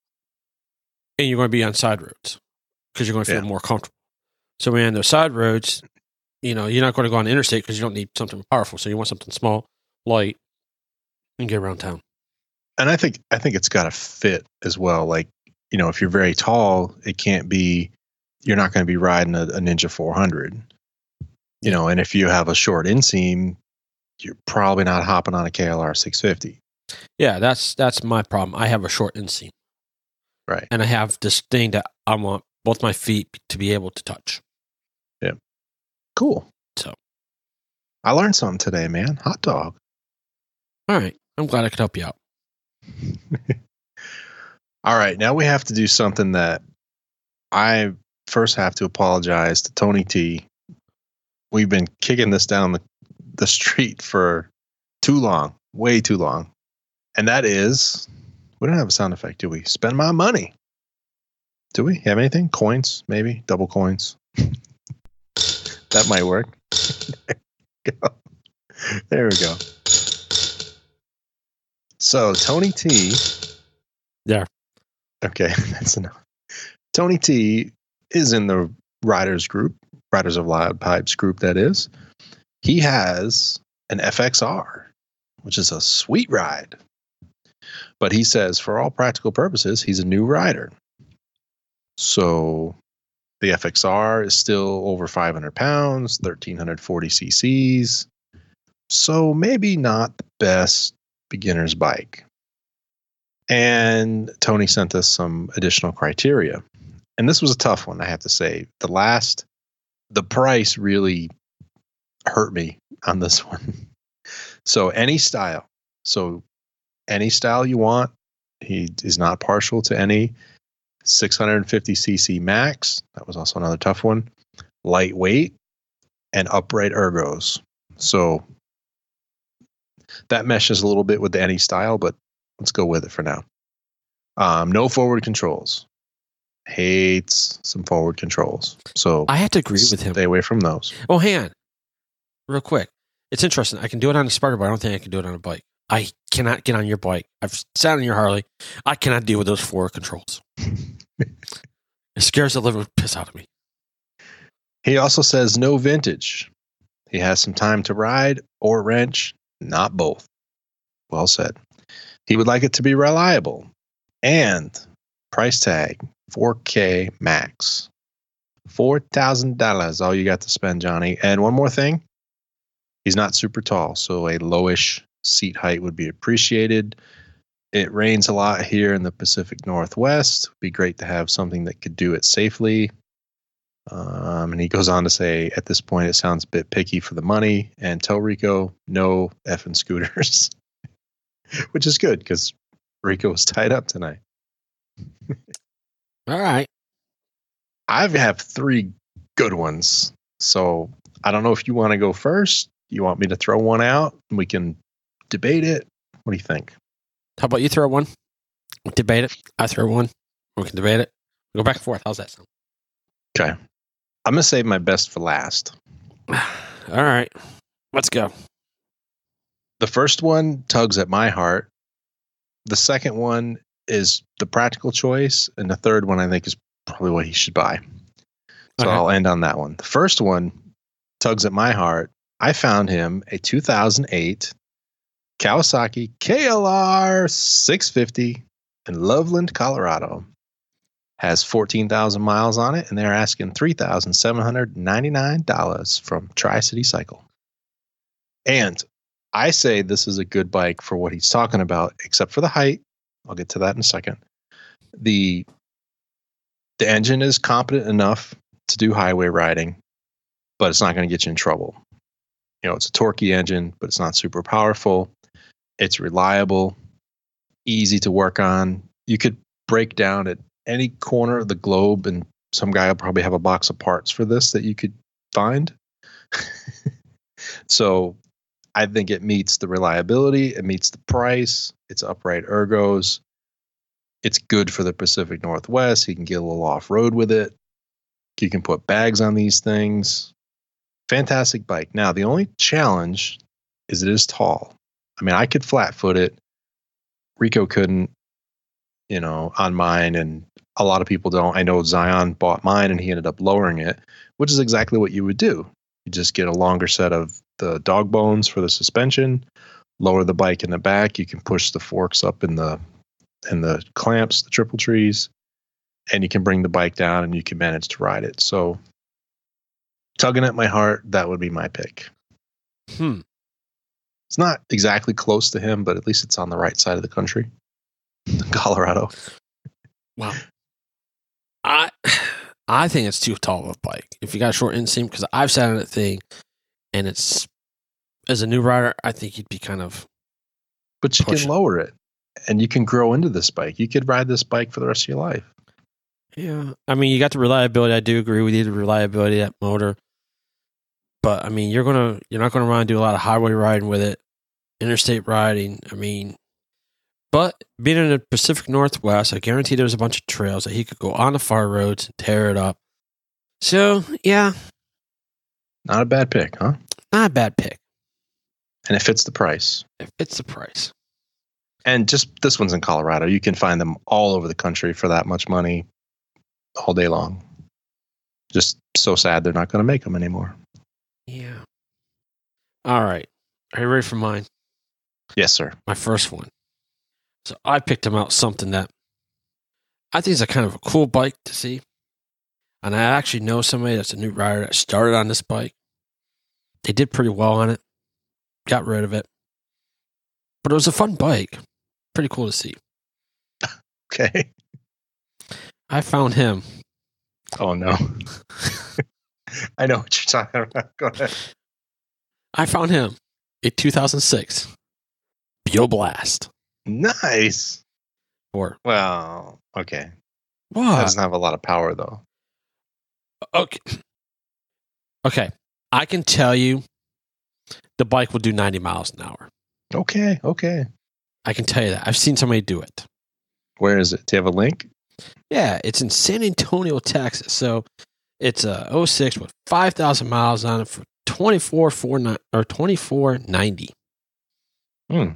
Speaker 3: and you're going to be on side roads because you're going to feel
Speaker 2: Yeah.
Speaker 3: more comfortable. So you're on those side roads, you know, you're not going to go on the interstate because you don't need something powerful. So you want something small, light, and get around town.
Speaker 2: And I think I think it's got to fit as well. Like you know, if you're very tall, it can't be, you're not going to be riding a, a Ninja 400. You know, and if you have a short inseam, you're probably not hopping on a KLR 650.
Speaker 3: Yeah, that's that's my problem. I have a short inseam,
Speaker 2: Right.
Speaker 3: and I have this thing that I want both my feet to be able to touch.
Speaker 2: Cool.
Speaker 3: So.
Speaker 2: I learned something today, man. Hot dog.
Speaker 3: All right, I'm glad I could help you out.
Speaker 2: All right, now we have to do something that I first have to apologize to Tony T. We've been kicking this down the, the street for too long, way too long. And that is, we don't have a sound effect, do we? Spend my money. Do we have anything? Coins, maybe? Double coins? that might work. there, we go. there we go. So, Tony T.
Speaker 3: There.
Speaker 2: Okay, that's enough. Tony T is in the Riders group, Riders of Loud Pipes group, that is. He has an FXR, which is a sweet ride. But he says, for all practical purposes, he's a new rider. So the FXR is still over 500 pounds, 1340 cc's. So maybe not the best beginner's bike. And Tony sent us some additional criteria. And this was a tough one, I have to say. The last, the price really hurt me on this one. So, any style. So, any style you want. He is not partial to any 650cc max. That was also another tough one. Lightweight and upright ergos. So, that meshes a little bit with the any style, but let's go with it for now. Um, no forward controls. Hates some forward controls. So
Speaker 3: I have to agree with him.
Speaker 2: Stay away from those.
Speaker 3: Oh, hang on, real quick. It's interesting. I can do it on a Sparta, but I don't think I can do it on a bike. I cannot get on your bike. I've sat on your Harley. I cannot deal with those four controls. it scares the living piss out of me.
Speaker 2: He also says no vintage. He has some time to ride or wrench, not both. Well said. He would like it to be reliable and price tag 4K max. $4,000 all you got to spend, Johnny. And one more thing he's not super tall, so a lowish seat height would be appreciated. It rains a lot here in the Pacific Northwest. It'd be great to have something that could do it safely. Um, and he goes on to say, at this point, it sounds a bit picky for the money. And tell Rico, no effing scooters, which is good because Rico was tied up tonight.
Speaker 3: All right.
Speaker 2: I have three good ones. So I don't know if you want to go first. You want me to throw one out and we can debate it? What do you think?
Speaker 3: How about you throw one? Debate it. I throw one. We can debate it. Go back and forth. How's that sound?
Speaker 2: Okay. I'm going to save my best for last.
Speaker 3: All right. Let's go.
Speaker 2: The first one tugs at my heart. The second one is the practical choice. And the third one, I think, is probably what he should buy. So
Speaker 3: Okay.
Speaker 2: I'll end on that one. The first one tugs at my heart. I found him a 2008 Kawasaki KLR 650 in Loveland, Colorado. Has 14,000 miles on it, and they're asking $3,799 from Tri City Cycle. And I say this is a good bike for what he's talking about, except for the height. I'll get to that in a second. The the engine is competent enough to do highway riding, but it's not going to get you in trouble. You know, it's a torquey engine, but it's not super powerful. It's reliable, easy to work on. You could break down at any corner of the globe, and some guy will probably have a box of parts for this that you could find. so I think it meets the reliability, it meets the price, it's upright ergos. It's good for the Pacific Northwest. You can get a little off road with it. You can put bags on these things. Fantastic bike. Now, the only challenge is it is tall. I mean, I could flat foot it. Rico couldn't, you know, on mine, and a lot of people don't. I know Zion bought mine and he ended up lowering it, which is exactly what you would do. You just get a longer set of the dog bones for the suspension, lower the bike in the back. You can push the forks up in the in the clamps, the triple trees. and you can bring the bike down and you can manage to ride it. So, tugging at my heart, that would be my pick.
Speaker 3: Hmm.
Speaker 2: It's not exactly close to him, but at least it's on the right side of the country, Colorado.
Speaker 3: Wow. I I think it's too tall of a bike. If you got a short inseam, because I've sat on that thing, and it's as a new rider, I think you'd be kind of
Speaker 2: But you
Speaker 3: Push
Speaker 2: can lower it, and you can grow into this bike. You could ride this bike for the rest of your life.
Speaker 3: yeah. I mean, you got the reliability. I do agree with you. The reliability of that motor, but I mean, you're gonna you're not gonna run and do a lot of highway riding with it, interstate riding. I mean, but being in the Pacific Northwest, I guarantee there's a bunch of trails that he could go on the far roads and tear it up. So yeah,
Speaker 2: Not a bad pick, huh?
Speaker 3: not a bad pick.
Speaker 2: And it fits the price.
Speaker 3: It fits the price.
Speaker 2: And just this one's in Colorado. You can find them all over the country for that much money all day long. Just so sad they're not going to make them anymore.
Speaker 3: Yeah. All right. Are you ready for mine?
Speaker 2: Yes, sir.
Speaker 3: My first one. So I picked him out something that I think is a kind of a cool bike to see. And I actually know somebody that's a new rider that started on this bike. They did pretty well on it, got rid of it. But it was a fun bike. Pretty cool to see.
Speaker 2: Okay.
Speaker 3: I found him.
Speaker 2: Oh, no. I know what you're talking about. Go ahead.
Speaker 3: I found him a 2006 Buell Blast.
Speaker 2: Nice.
Speaker 3: Or
Speaker 2: Well, okay. That
Speaker 3: what?
Speaker 2: doesn't have a lot of power, though.
Speaker 3: Okay. Okay. I can tell you the bike will do 90 miles an hour.
Speaker 2: Okay. Okay.
Speaker 3: I can tell you that. I've seen somebody do it.
Speaker 2: Where is it? Do you have a link?
Speaker 3: Yeah, it's in San Antonio, Texas. So it's a 06 with 5,000 miles on it for 24 or 2490.
Speaker 2: Hmm.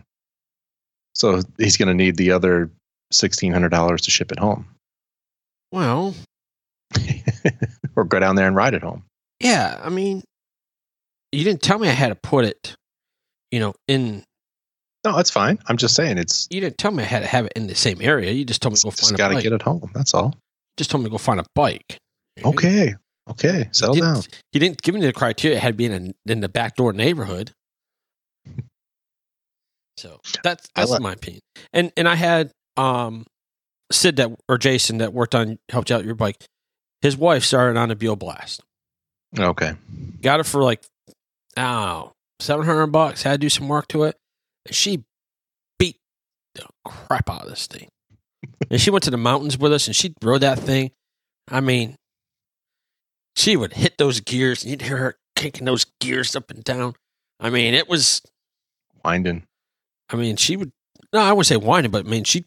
Speaker 2: So he's going to need the other $1,600 to ship it home
Speaker 3: Well,
Speaker 2: or go down there and ride it home.
Speaker 3: yeah, I mean, you didn't tell me I had to put it, you know, in
Speaker 2: No, that's fine. I'm just saying it's
Speaker 3: you didn't tell me I had to have it in the same area. You just told me to go find a
Speaker 2: got to get it home. That's all.
Speaker 3: just told me to go find a bike.
Speaker 2: Okay. Okay. Settle
Speaker 3: he
Speaker 2: down.
Speaker 3: didn't, didn't give me the criteria. It had to be in, a, in the backdoor neighborhood. So that's that's
Speaker 2: li-
Speaker 3: my opinion. And and I had um Sid that or Jason that worked on helped you out your bike. His wife started on a Buell Blast.
Speaker 2: Okay.
Speaker 3: Got it for like oh seven hundred bucks. Had to do some work to it. And she beat the crap out of this thing. and she went to the mountains with us and she rode that thing. I mean, she would hit those gears and you'd hear her kicking those gears up and down. I mean, it was
Speaker 2: Winding.
Speaker 3: I mean, she would no, I wouldn't say whining, but I mean she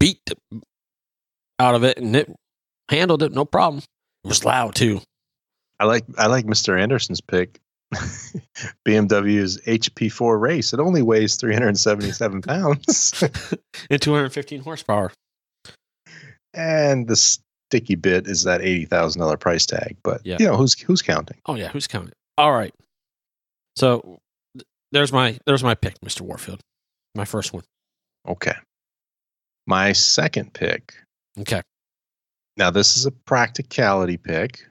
Speaker 3: beat the, out of it and it handled it no problem. It was loud too.
Speaker 2: I like I like Mr. Anderson's pick. BMW's HP4 race. It only weighs 377 pounds.
Speaker 3: And 215 horsepower.
Speaker 2: and the sticky bit is that $80,000 price tag. But
Speaker 3: Yeah.
Speaker 2: you know, who's who's counting?
Speaker 3: Oh yeah, who's counting? All right. So th- there's my there's my pick, Mr. Warfield. My first one.
Speaker 2: Okay. My second pick.
Speaker 3: Okay.
Speaker 2: Now this is a practicality pick.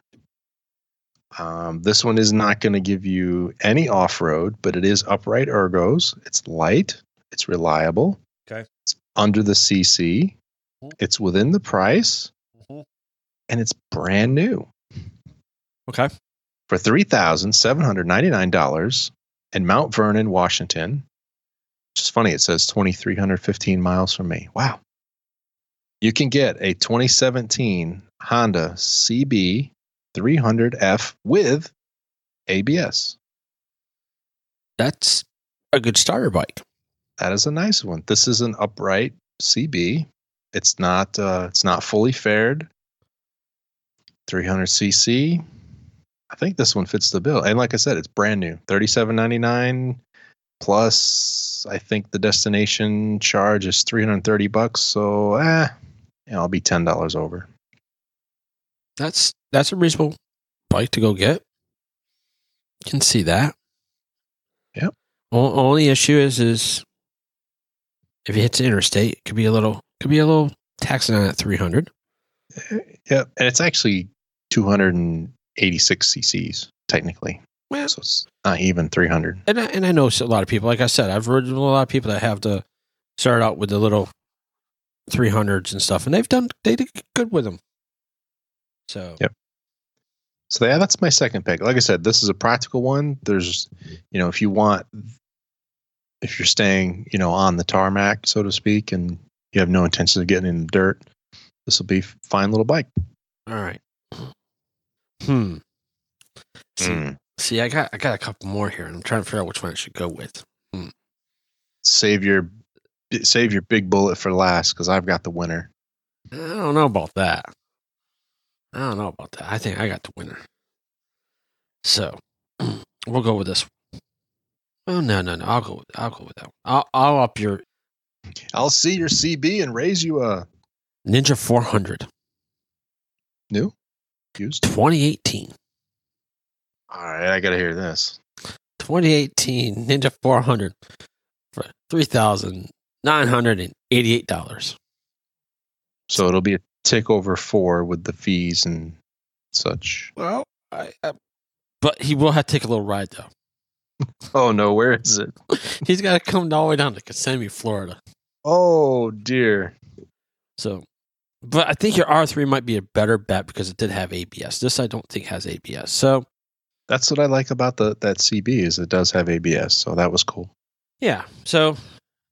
Speaker 2: Um, this one is not going to give you any off-road, but it is upright ergos. It's light. It's reliable.
Speaker 3: Okay.
Speaker 2: It's under the CC.
Speaker 3: Mhm.
Speaker 2: It's within the price,
Speaker 3: Mhm.
Speaker 2: and it's brand new
Speaker 3: Okay.
Speaker 2: for three thousand seven hundred ninety-nine dollars in Mount Vernon, Washington. Is funny. It says twenty-three hundred fifteen miles from me. Wow. You can get a 2017 Honda CB 300F with ABS.
Speaker 3: That's a good starter bike.
Speaker 2: That is a nice one. This is an upright CB. It's not uh, it's not fully fared. 300cc. I think this one fits the bill. And like I said, it's brand new. 37.99 plus I think the destination charge is 330 bucks, so eh, yeah, I'll be $10 over.
Speaker 3: That's that's a reasonable bike to go get. You can see that.
Speaker 2: Yep.
Speaker 3: O- only issue is is if it hits interstate, it could be a little could be a little taxing on at three hundred.
Speaker 2: Yep, and it's actually 286 cc's technically,
Speaker 3: Well,
Speaker 2: so it's not even 300.
Speaker 3: and I, and I know a lot of people. Like I said, I've read a lot of people that have to start out with the little 300s and stuff, and they've done they did good with them. So
Speaker 2: Yep. So yeah, that's my second pick. Like I said, this is a practical one. There's, you know, if you want, if you're staying, you know, on the tarmac, so to speak, and you have no intention of getting in the dirt, this will be a fine little bike.
Speaker 3: all right. Hmm. See,
Speaker 2: Mm.
Speaker 3: See, I got I got a couple more here, and I'm trying to figure out which one I should go with. Hmm.
Speaker 2: Save your, save your big bullet for last because I've got the winner.
Speaker 3: I don't know about that. I don't know about that. I think I got the winner. So we'll go with this. One. Oh no no no! I'll go with I'll go with that one. I'll I'll up your
Speaker 2: I'll see your CB and raise you a
Speaker 3: Ninja 400
Speaker 2: new used.
Speaker 3: 2018.
Speaker 2: All right, I gotta hear this.
Speaker 3: 2018 Ninja 400 for three thousand nine hundred and eighty-eight dollars.
Speaker 2: So it'll be a tick over four with the fees and such.
Speaker 3: Well, I, I, but he will have to take a little ride though.
Speaker 2: Oh no, where is it?
Speaker 3: He's got to come all the way down to Kissimmee, Florida.
Speaker 2: Oh dear.
Speaker 3: So, but I think your R3 might be a better bet because it did have ABS. This I don't think has ABS. So,
Speaker 2: That's what I like about the that CB is it does have ABS, so that was cool.
Speaker 3: yeah. So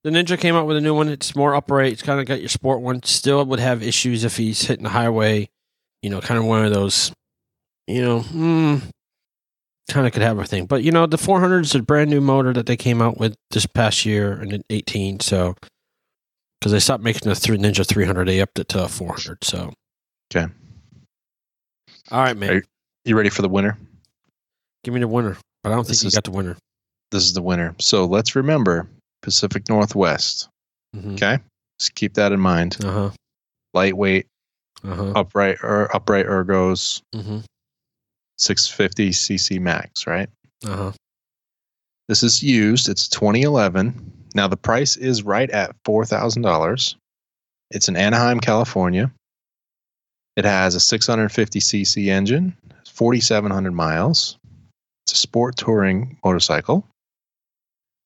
Speaker 3: the Ninja came out with a new one. It's more upright. It's kind of got your sport one. Still would have issues if he's hitting the highway. You know, kind of one of those. You know, mm, kind of could have a thing. But you know, the 400 is a brand new motor that they came out with this past year in 18. So because they stopped making the three Ninja 300, they upped it to a 400. So
Speaker 2: Okay.
Speaker 3: all right, man.
Speaker 2: You ready for the winner?
Speaker 3: Give me the winner. But I don't think
Speaker 2: This
Speaker 3: you
Speaker 2: is-
Speaker 3: got the winner.
Speaker 2: This is the winner. So let's remember Pacific Northwest.
Speaker 3: Mm-hmm.
Speaker 2: Okay. Just keep that in mind.
Speaker 3: Uh huh.
Speaker 2: Lightweight,
Speaker 3: Uh huh.
Speaker 2: upright or upright ergos,
Speaker 3: Mm-hmm.
Speaker 2: 650 cc max, right?
Speaker 3: Uh huh.
Speaker 2: This is used. It's 2011. Now the price is right at $4,000. It's in Anaheim, California. It has a 650cc engine, 4,700 miles. It's a sport touring motorcycle.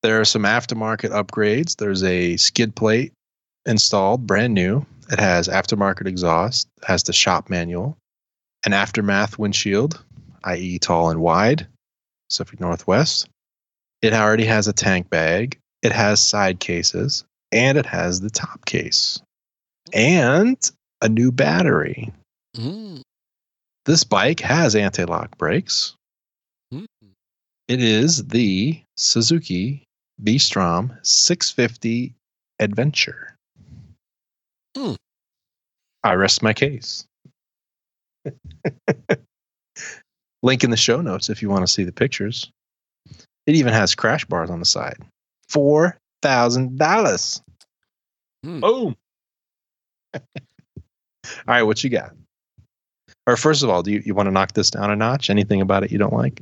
Speaker 2: There are some aftermarket upgrades. There's a skid plate installed, brand new. It has aftermarket exhaust, has the shop manual, an aftermath windshield, i.e., tall and wide, Pacific Northwest. It already has a tank bag, it has side cases, and it has the top case, and a new battery.
Speaker 3: Mm.
Speaker 2: This bike has anti lock brakes. It is the Suzuki V Strom 650 Adventure.
Speaker 3: Hmm.
Speaker 2: I rest my case. Link in the show notes if you want to see the pictures. It even has crash bars on the side. Four thousand dollars.
Speaker 3: Hmm.
Speaker 2: Boom. all right, what you got? Or first of all, do you, you want to knock this down a notch? Anything about it you don't like?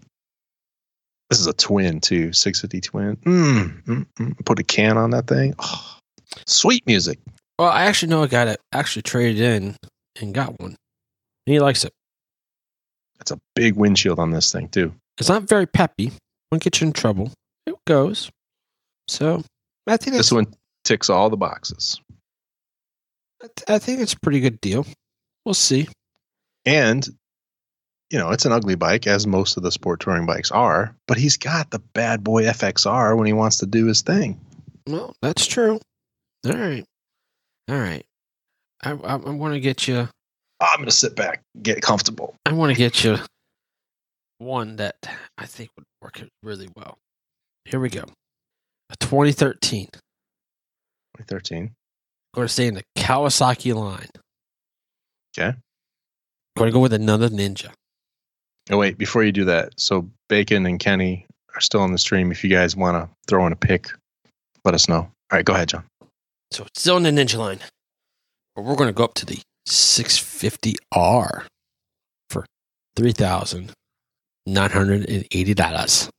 Speaker 2: This is a twin too, 650 twin. Mm, mm, mm. Put a can on that thing. Oh, sweet music.
Speaker 3: Well, I actually know a guy that actually traded in and got one. And he likes it.
Speaker 2: It's a big windshield on this thing too.
Speaker 3: It's not very peppy. Won't get you in trouble. It goes. So I think
Speaker 2: This one ticks all the boxes.
Speaker 3: I think it's a pretty good deal. We'll see.
Speaker 2: And you know, it's an ugly bike, as most of the sport touring bikes are, but he's got the bad boy FXR when he wants to do his thing.
Speaker 3: Well, that's true. All right. All right. I I, I want to get you.
Speaker 2: I'm going to sit back, get comfortable.
Speaker 3: I want to get you one that I think would work really well. Here we go. A 2013.
Speaker 2: 2013.
Speaker 3: Going to stay in the Kawasaki line.
Speaker 2: Okay.
Speaker 3: Going to go with another Ninja.
Speaker 2: Oh, wait, before you do that, so Bacon and Kenny are still on the stream. If you guys want to throw in a pick, let us know. All right, go ahead, John.
Speaker 3: So it's still in the Ninja line. But we're going to go up to the 650R for $3,980.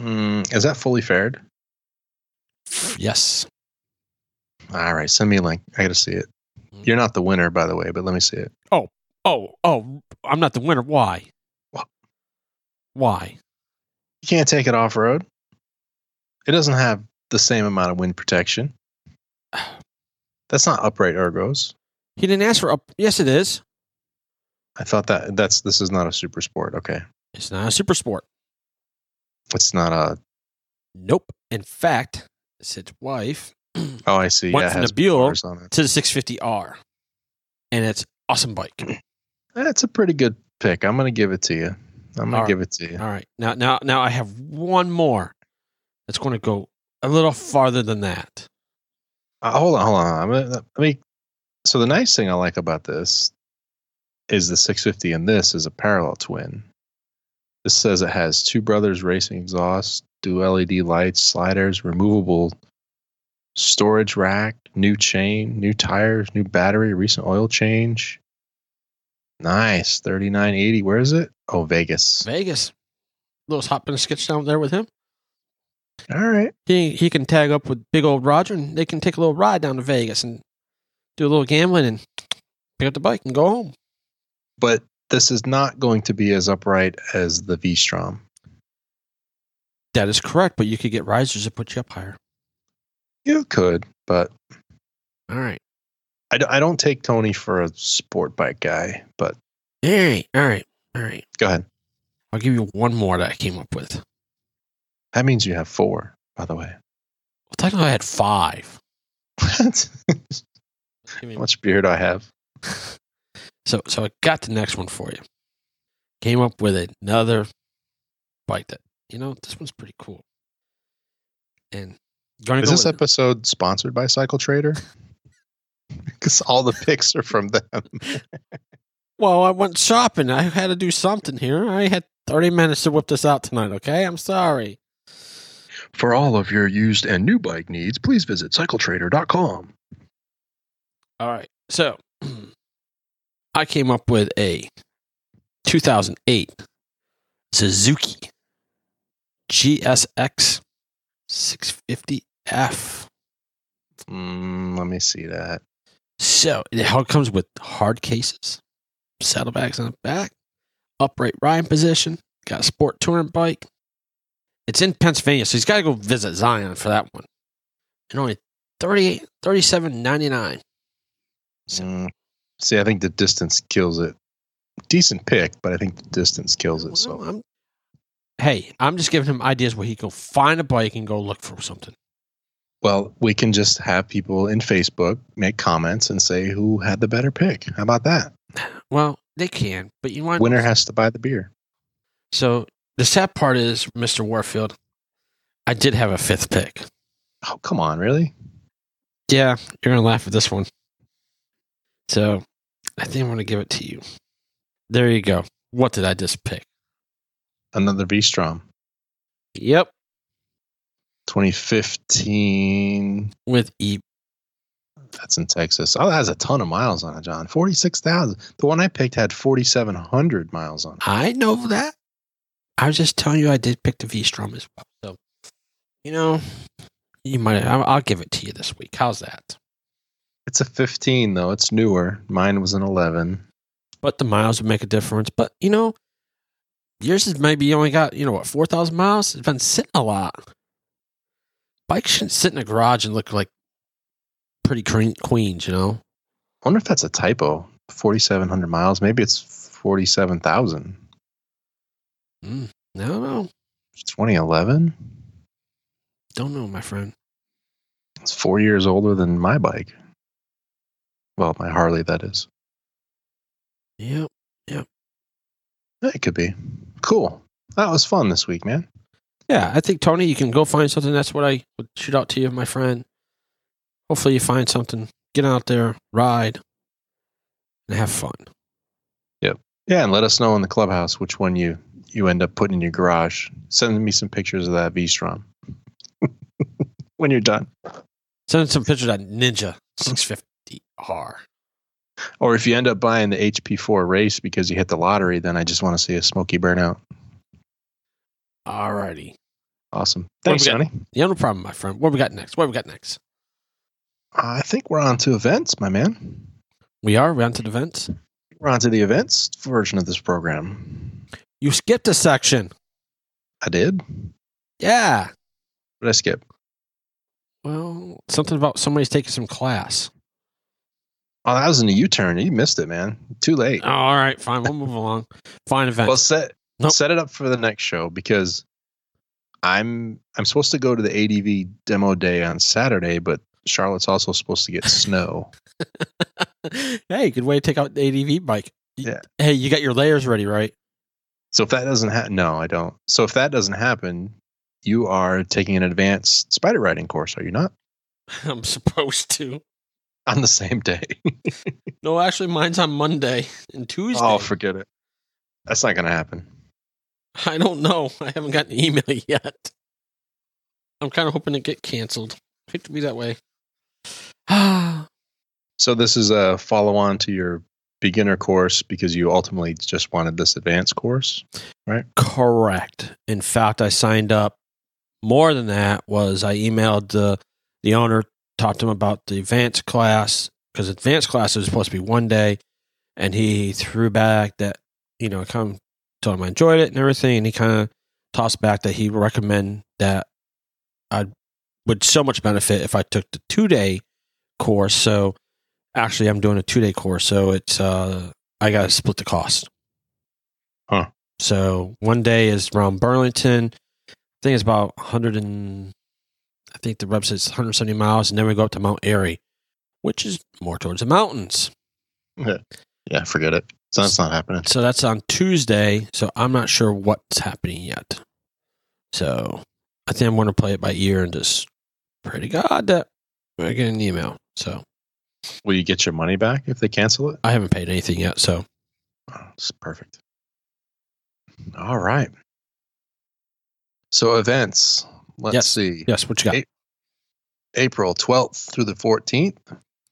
Speaker 2: Mm, is that fully fared?
Speaker 3: Yes.
Speaker 2: All right, send me a link. I got to see it. You're not the winner, by the way, but let me see it.
Speaker 3: Oh, oh, oh, I'm not the winner. Why?
Speaker 2: What?
Speaker 3: Why?
Speaker 2: You can't take it off road. It doesn't have the same amount of wind protection. That's not upright ergos.
Speaker 3: He didn't ask for up. Yes, it is.
Speaker 2: I thought that that's this is not a super sport. Okay,
Speaker 3: It's not a super sport.
Speaker 2: it's not a.
Speaker 3: Nope. In fact, Sid's wife
Speaker 2: Oh, I see.
Speaker 3: Went
Speaker 2: yeah,
Speaker 3: from
Speaker 2: has
Speaker 3: the Buell
Speaker 2: bars on it.
Speaker 3: to the 650R, and it's awesome bike.
Speaker 2: That's a pretty good pick. I'm gonna give it to you. I'm gonna give it to you.
Speaker 3: All right, now, now, now, I have one more that's going to go a little farther than that.
Speaker 2: Uh, hold on, hold on. I'm gonna, let me. So the nice thing I like about this is the 650, and this is a parallel twin. This says it has two brothers racing exhaust, dual LED lights, sliders, removable storage rack, new chain, new tires, new battery, recent oil change. Nice, 3980. Where is it? Oh, Vegas.
Speaker 3: Vegas, Lewis hopping a sketch down there with him.
Speaker 2: All right.
Speaker 3: He he can tag up with big old Roger, and they can take a little ride down to Vegas and do a little gambling and pick up the bike and go home.
Speaker 2: But this is not going to be as upright as the V Strom.
Speaker 3: That is correct, but you could get risers that put you up higher.
Speaker 2: You could, but
Speaker 3: All right,
Speaker 2: I, d- I don't take Tony for a sport bike guy, but
Speaker 3: all right, all right, all right.
Speaker 2: go ahead.
Speaker 3: I'll give you one more that I came up with.
Speaker 2: That means you have four, by the way.
Speaker 3: Well, technically, I had five.
Speaker 2: How much beer do I have?
Speaker 3: So, so I got the next one for you. Came up with another bike that you know this one's pretty cool. And
Speaker 2: Is this episode sponsored by Cycle Trader? Because all the picks are from them.
Speaker 3: well, I went shopping. I had to do something here. I had thirty minutes to whip this out tonight. Okay, I'm sorry.
Speaker 2: For all of your used and new bike needs, please visit cycletrader.com.
Speaker 3: All right. So I came up with a 2008 Suzuki GSX 650F.
Speaker 2: Mm, let me see that.
Speaker 3: So it all comes with hard cases, saddlebags on the back, upright riding position, got a sport touring bike. It's in Pennsylvania, so he's got to go visit Zion for that one. And only 38 37.99. So-
Speaker 2: Mm, see, I think the distance kills it. Decent pick, but I think the distance kills it.
Speaker 3: Well,
Speaker 2: So
Speaker 3: I'm- hey, I'm just giving him ideas where he can go find a bike and go look for something.
Speaker 2: Well, we can just have people in Facebook make comments and say who had the better pick. How about that?
Speaker 3: Well, they can, but you want
Speaker 2: Winner has to buy the beer.
Speaker 3: So the sad part is, Mr. Warfield, I did have a fifth pick.
Speaker 2: Oh, come on, really?
Speaker 3: Yeah, you're gonna laugh at this one. So I think I'm gonna give it to you. There you go. What did I just pick?
Speaker 2: Another V Strom.
Speaker 3: Yep,
Speaker 2: 2015.
Speaker 3: with E.
Speaker 2: That's in Texas. Oh, that has a ton of miles on it, John. 46,000. The one I picked had 4,700 miles on it.
Speaker 3: I know that. I was just telling you I did pick the V Strom as well. So you know, you might. I'll, I'll give it to you this week. How's that?
Speaker 2: It's a 15, though. It's newer. Mine was an 11.
Speaker 3: but the miles would make a difference. But you know, yours is maybe only got you know what four thousand miles. It's been sitting a lot. Bikes shouldn't sit in a garage and look like pretty queens, you know.
Speaker 2: I wonder if that's a typo. 4,700 miles. Maybe it's 47,000.
Speaker 3: Mm, I don't know.
Speaker 2: 2011.
Speaker 3: Don't know, my friend.
Speaker 2: It's four years older than my bike. Well, my Harley, that is.
Speaker 3: Yep.
Speaker 2: Yep. It could be. Cool. That was fun this week, man.
Speaker 3: Yeah, I think Tony, you can go find something. That's what I would shoot out to you, my friend. Hopefully, you find something. Get out there, ride, and have fun. Yep.
Speaker 2: Yeah, and let us know in the clubhouse which one you you end up putting in your garage. Send me some pictures of that V Strom when you're done.
Speaker 3: Send some pictures of that Ninja 650R.
Speaker 2: Or if you end up buying the HP4 race because you hit the lottery, then I just want to see a smoky burnout.
Speaker 3: Alrighty.
Speaker 2: Awesome. Thanks? Johnny.
Speaker 3: Yeah, no problem, my friend. What we got next? What we got next?
Speaker 2: I think we're on to events, my man.
Speaker 3: We are. We're on to the events.
Speaker 2: We're on to the events version of this program.
Speaker 3: You skipped a section.
Speaker 2: I did.
Speaker 3: Yeah.
Speaker 2: What did I skip?
Speaker 3: Well, something about somebody's taking some class.
Speaker 2: Oh, that was in a U-turn. You missed it, man. Too late.
Speaker 3: Oh, all right, fine. We'll move along. Fine event.
Speaker 2: Well, set
Speaker 3: Nope.
Speaker 2: set it up for the next show because I'm I'm supposed to go to the ADV demo day on Saturday, but Charlotte's also supposed to get snow.
Speaker 3: hey, good way to take out the ADV bike.
Speaker 2: Yeah.
Speaker 3: Hey, you got your layers ready, right?
Speaker 2: So if that doesn't happen, no, I don't. So if that doesn't happen, you are taking an advanced Spyder riding course, are you not?
Speaker 3: I'm supposed to.
Speaker 2: On the same day.
Speaker 3: No, actually, mine's on Monday and oh, Tuesday.
Speaker 2: oh, forget it. That's not going to happen.
Speaker 3: I don't know. I haven't gotten an email yet. I'm kind of hoping to get canceled. hate to be that way. Ah,
Speaker 2: So this is a follow on to your beginner course because you ultimately just wanted this advanced course. Right?
Speaker 3: Correct. In fact, I signed up. More than that was I emailed the the owner, talked to him about the advanced class because advanced class was supposed to be one day, and he threw back that you know I kind of told him I enjoyed it and everything, and he kind of tossed back that he would recommend that I would so much benefit if I took the two day course. So actually, I'm doing a two day course, so it's uh I got to split the cost.
Speaker 2: Huh.
Speaker 3: So one day is around Burlington. I think it's about 100 and I think the website says 170 miles, and then we go up to Mount Airy, which is more towards the mountains.
Speaker 2: Yeah, Yeah, forget it. So that's not happening.
Speaker 3: So that's on Tuesday. So I'm not sure what's happening yet. So I think I'm going to play it by ear and just pray to God that I get an email. So
Speaker 2: Will you get your money back if they cancel it?
Speaker 3: I haven't paid anything yet. So
Speaker 2: Oh, it's perfect. All right. So events. Let's
Speaker 3: Yes.
Speaker 2: see.
Speaker 3: yes, what you got?
Speaker 2: Hey. April 12th through the 14th.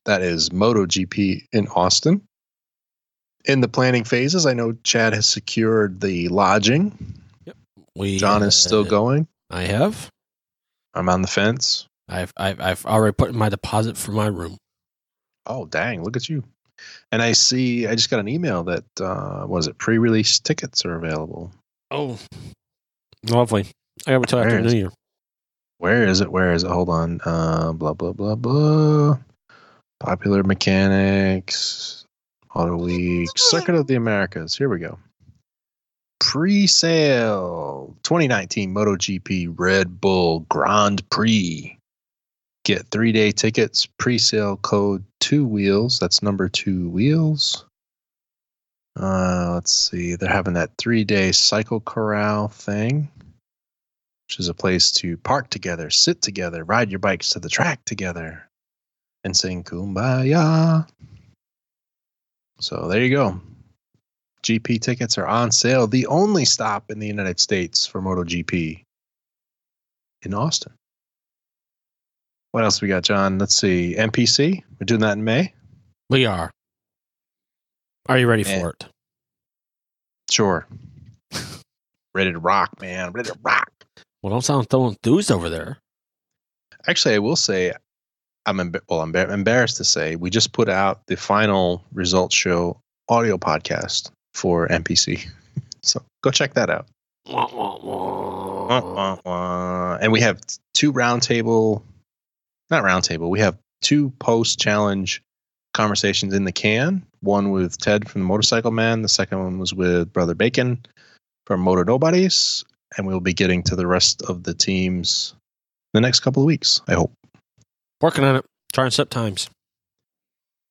Speaker 2: That is MotoGP in Austin. In the planning phases, I know Chad has secured the lodging. Yep.
Speaker 3: We
Speaker 2: John is still going.
Speaker 3: I have.
Speaker 2: I'm on the fence.
Speaker 3: I've I've I've already put in my deposit for my room.
Speaker 2: Oh, dang. Look at you. And I see, I just got an email that, uh, was it pre release tickets are available.
Speaker 3: Oh, lovely. I got to tell after. New Year.
Speaker 2: Where is it? Where is it? Hold on. Uh, blah blah blah blah. Popular mechanics, Auto Week, Circuit of the Americas. Here we go. Pre-sale 2019 MotoGP Red Bull Grand Prix. Get three-day tickets. Pre-sale code two wheels. That's number two wheels. Uh, let's see. They're having that three-day cycle corral thing which is a place to park together, sit together, ride your bikes to the track together, and sing Kumbaya. So there you go. GP tickets are on sale. The only stop in the United States for MotoGP in Austin. What else we got, John? Let's see. MPC. We're doing that in May.
Speaker 3: We are. Are you ready
Speaker 2: Eh.
Speaker 3: for it?
Speaker 2: Sure. Ready to rock, man. Ready to rock.
Speaker 3: Well, don't sound so enthused over there.
Speaker 2: Actually, I will say, I'm emb- well. I'm embarrassed to say we just put out the final results show audio podcast for NPC. so go check that out.
Speaker 3: Wah, wah, wah.
Speaker 2: And we have two roundtable, not roundtable. We have two post challenge conversations in the can. One with Ted from the Motorcycle Man. The second one was with Brother Bacon from Motor Nobodies. And we'll be getting to the rest of the teams in the next couple of weeks. I hope.
Speaker 3: Working on it. Trying to set times.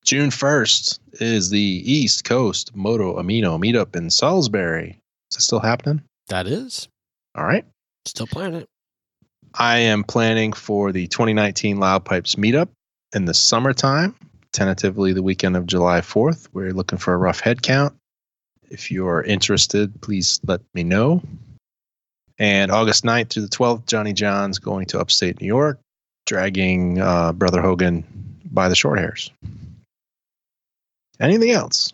Speaker 2: June 1st is the East Coast Moto Amino meetup in Salisbury. Is it still happening?
Speaker 3: That is.
Speaker 2: All right.
Speaker 3: Still planning it.
Speaker 2: I am planning for the 2019 Loud Pipes meetup in the summertime, tentatively the weekend of July 4th. We're looking for a rough head count. If you're interested, please let me know. And August 9th through the 12th, Johnny John's going to upstate New York, dragging uh, Brother Hogan by the short hairs. Anything else?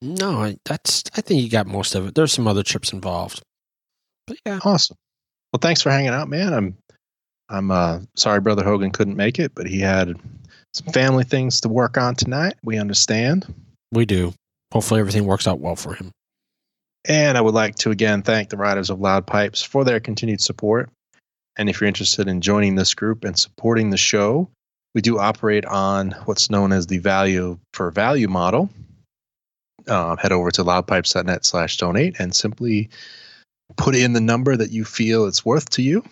Speaker 3: No, I, that's. I think you got most of it. There's some other trips involved, but yeah,
Speaker 2: Awesome. Well, thanks for hanging out, man. I'm I'm uh sorry brother Hogan couldn't make it, but he had some family things to work on tonight. We understand.
Speaker 3: We do. Hopefully, everything works out well for him.
Speaker 2: And I would like to again thank the Riders of Loud Pipes for their continued support. And if you're interested in joining this group and supporting the show, we do operate on what's known as the value for value model. Uh, head over to loudpipes.net slash donate and simply put in the number that you feel it's worth to you.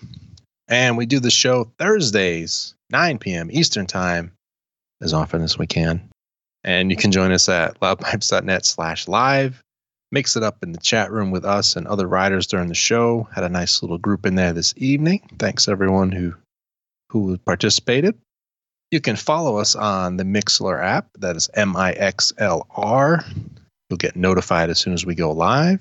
Speaker 2: And we do the show Thursdays, 9 p.m. Eastern Time, as often as we can. And you can join us at loudpipes.net slash live. Mix it up in the chat room with us and other riders during the show. Had a nice little group in there this evening. Thanks everyone who who participated. You can follow us on the Mixlr app. That is M I X L R. You'll get notified as soon as we go live.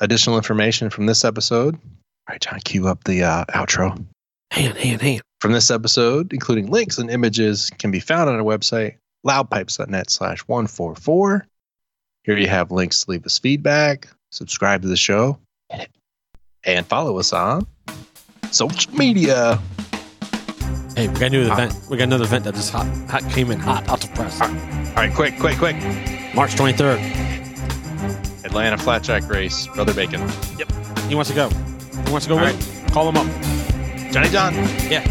Speaker 2: Additional information from this episode. All right, John, cue up the uh, outro.
Speaker 3: Hand, hand, hand.
Speaker 2: From this episode, including links and images, can be found on our website, loudpipes.net slash 144. Here you have links to leave us feedback, subscribe to the show, and follow us on social media.
Speaker 3: Hey, we got another
Speaker 2: Hot. Ah.
Speaker 3: event. We got another event that just hot, hot came in hot out the press.
Speaker 2: All right, quick, quick, quick.
Speaker 3: March 23rd.
Speaker 2: Atlanta Flat Jack Race, Brother Bacon. Yep.
Speaker 3: He wants to go. He wants to go
Speaker 2: All
Speaker 3: with. Call him up.
Speaker 2: Johnny John,
Speaker 3: Yeah.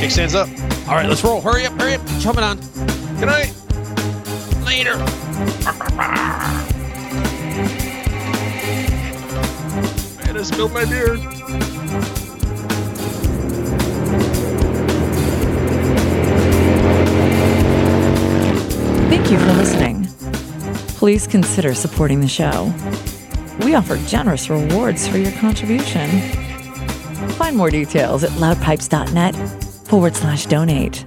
Speaker 2: kickstands up.
Speaker 3: All right, let's roll. Hurry up, hurry up. Jumping on.
Speaker 2: Good night.
Speaker 3: Later.
Speaker 2: Man, I spilled my beer.
Speaker 1: Thank you for listening. Please consider supporting the show. We offer generous rewards for your contribution. Find more details at loudpipes.net forward slash donate.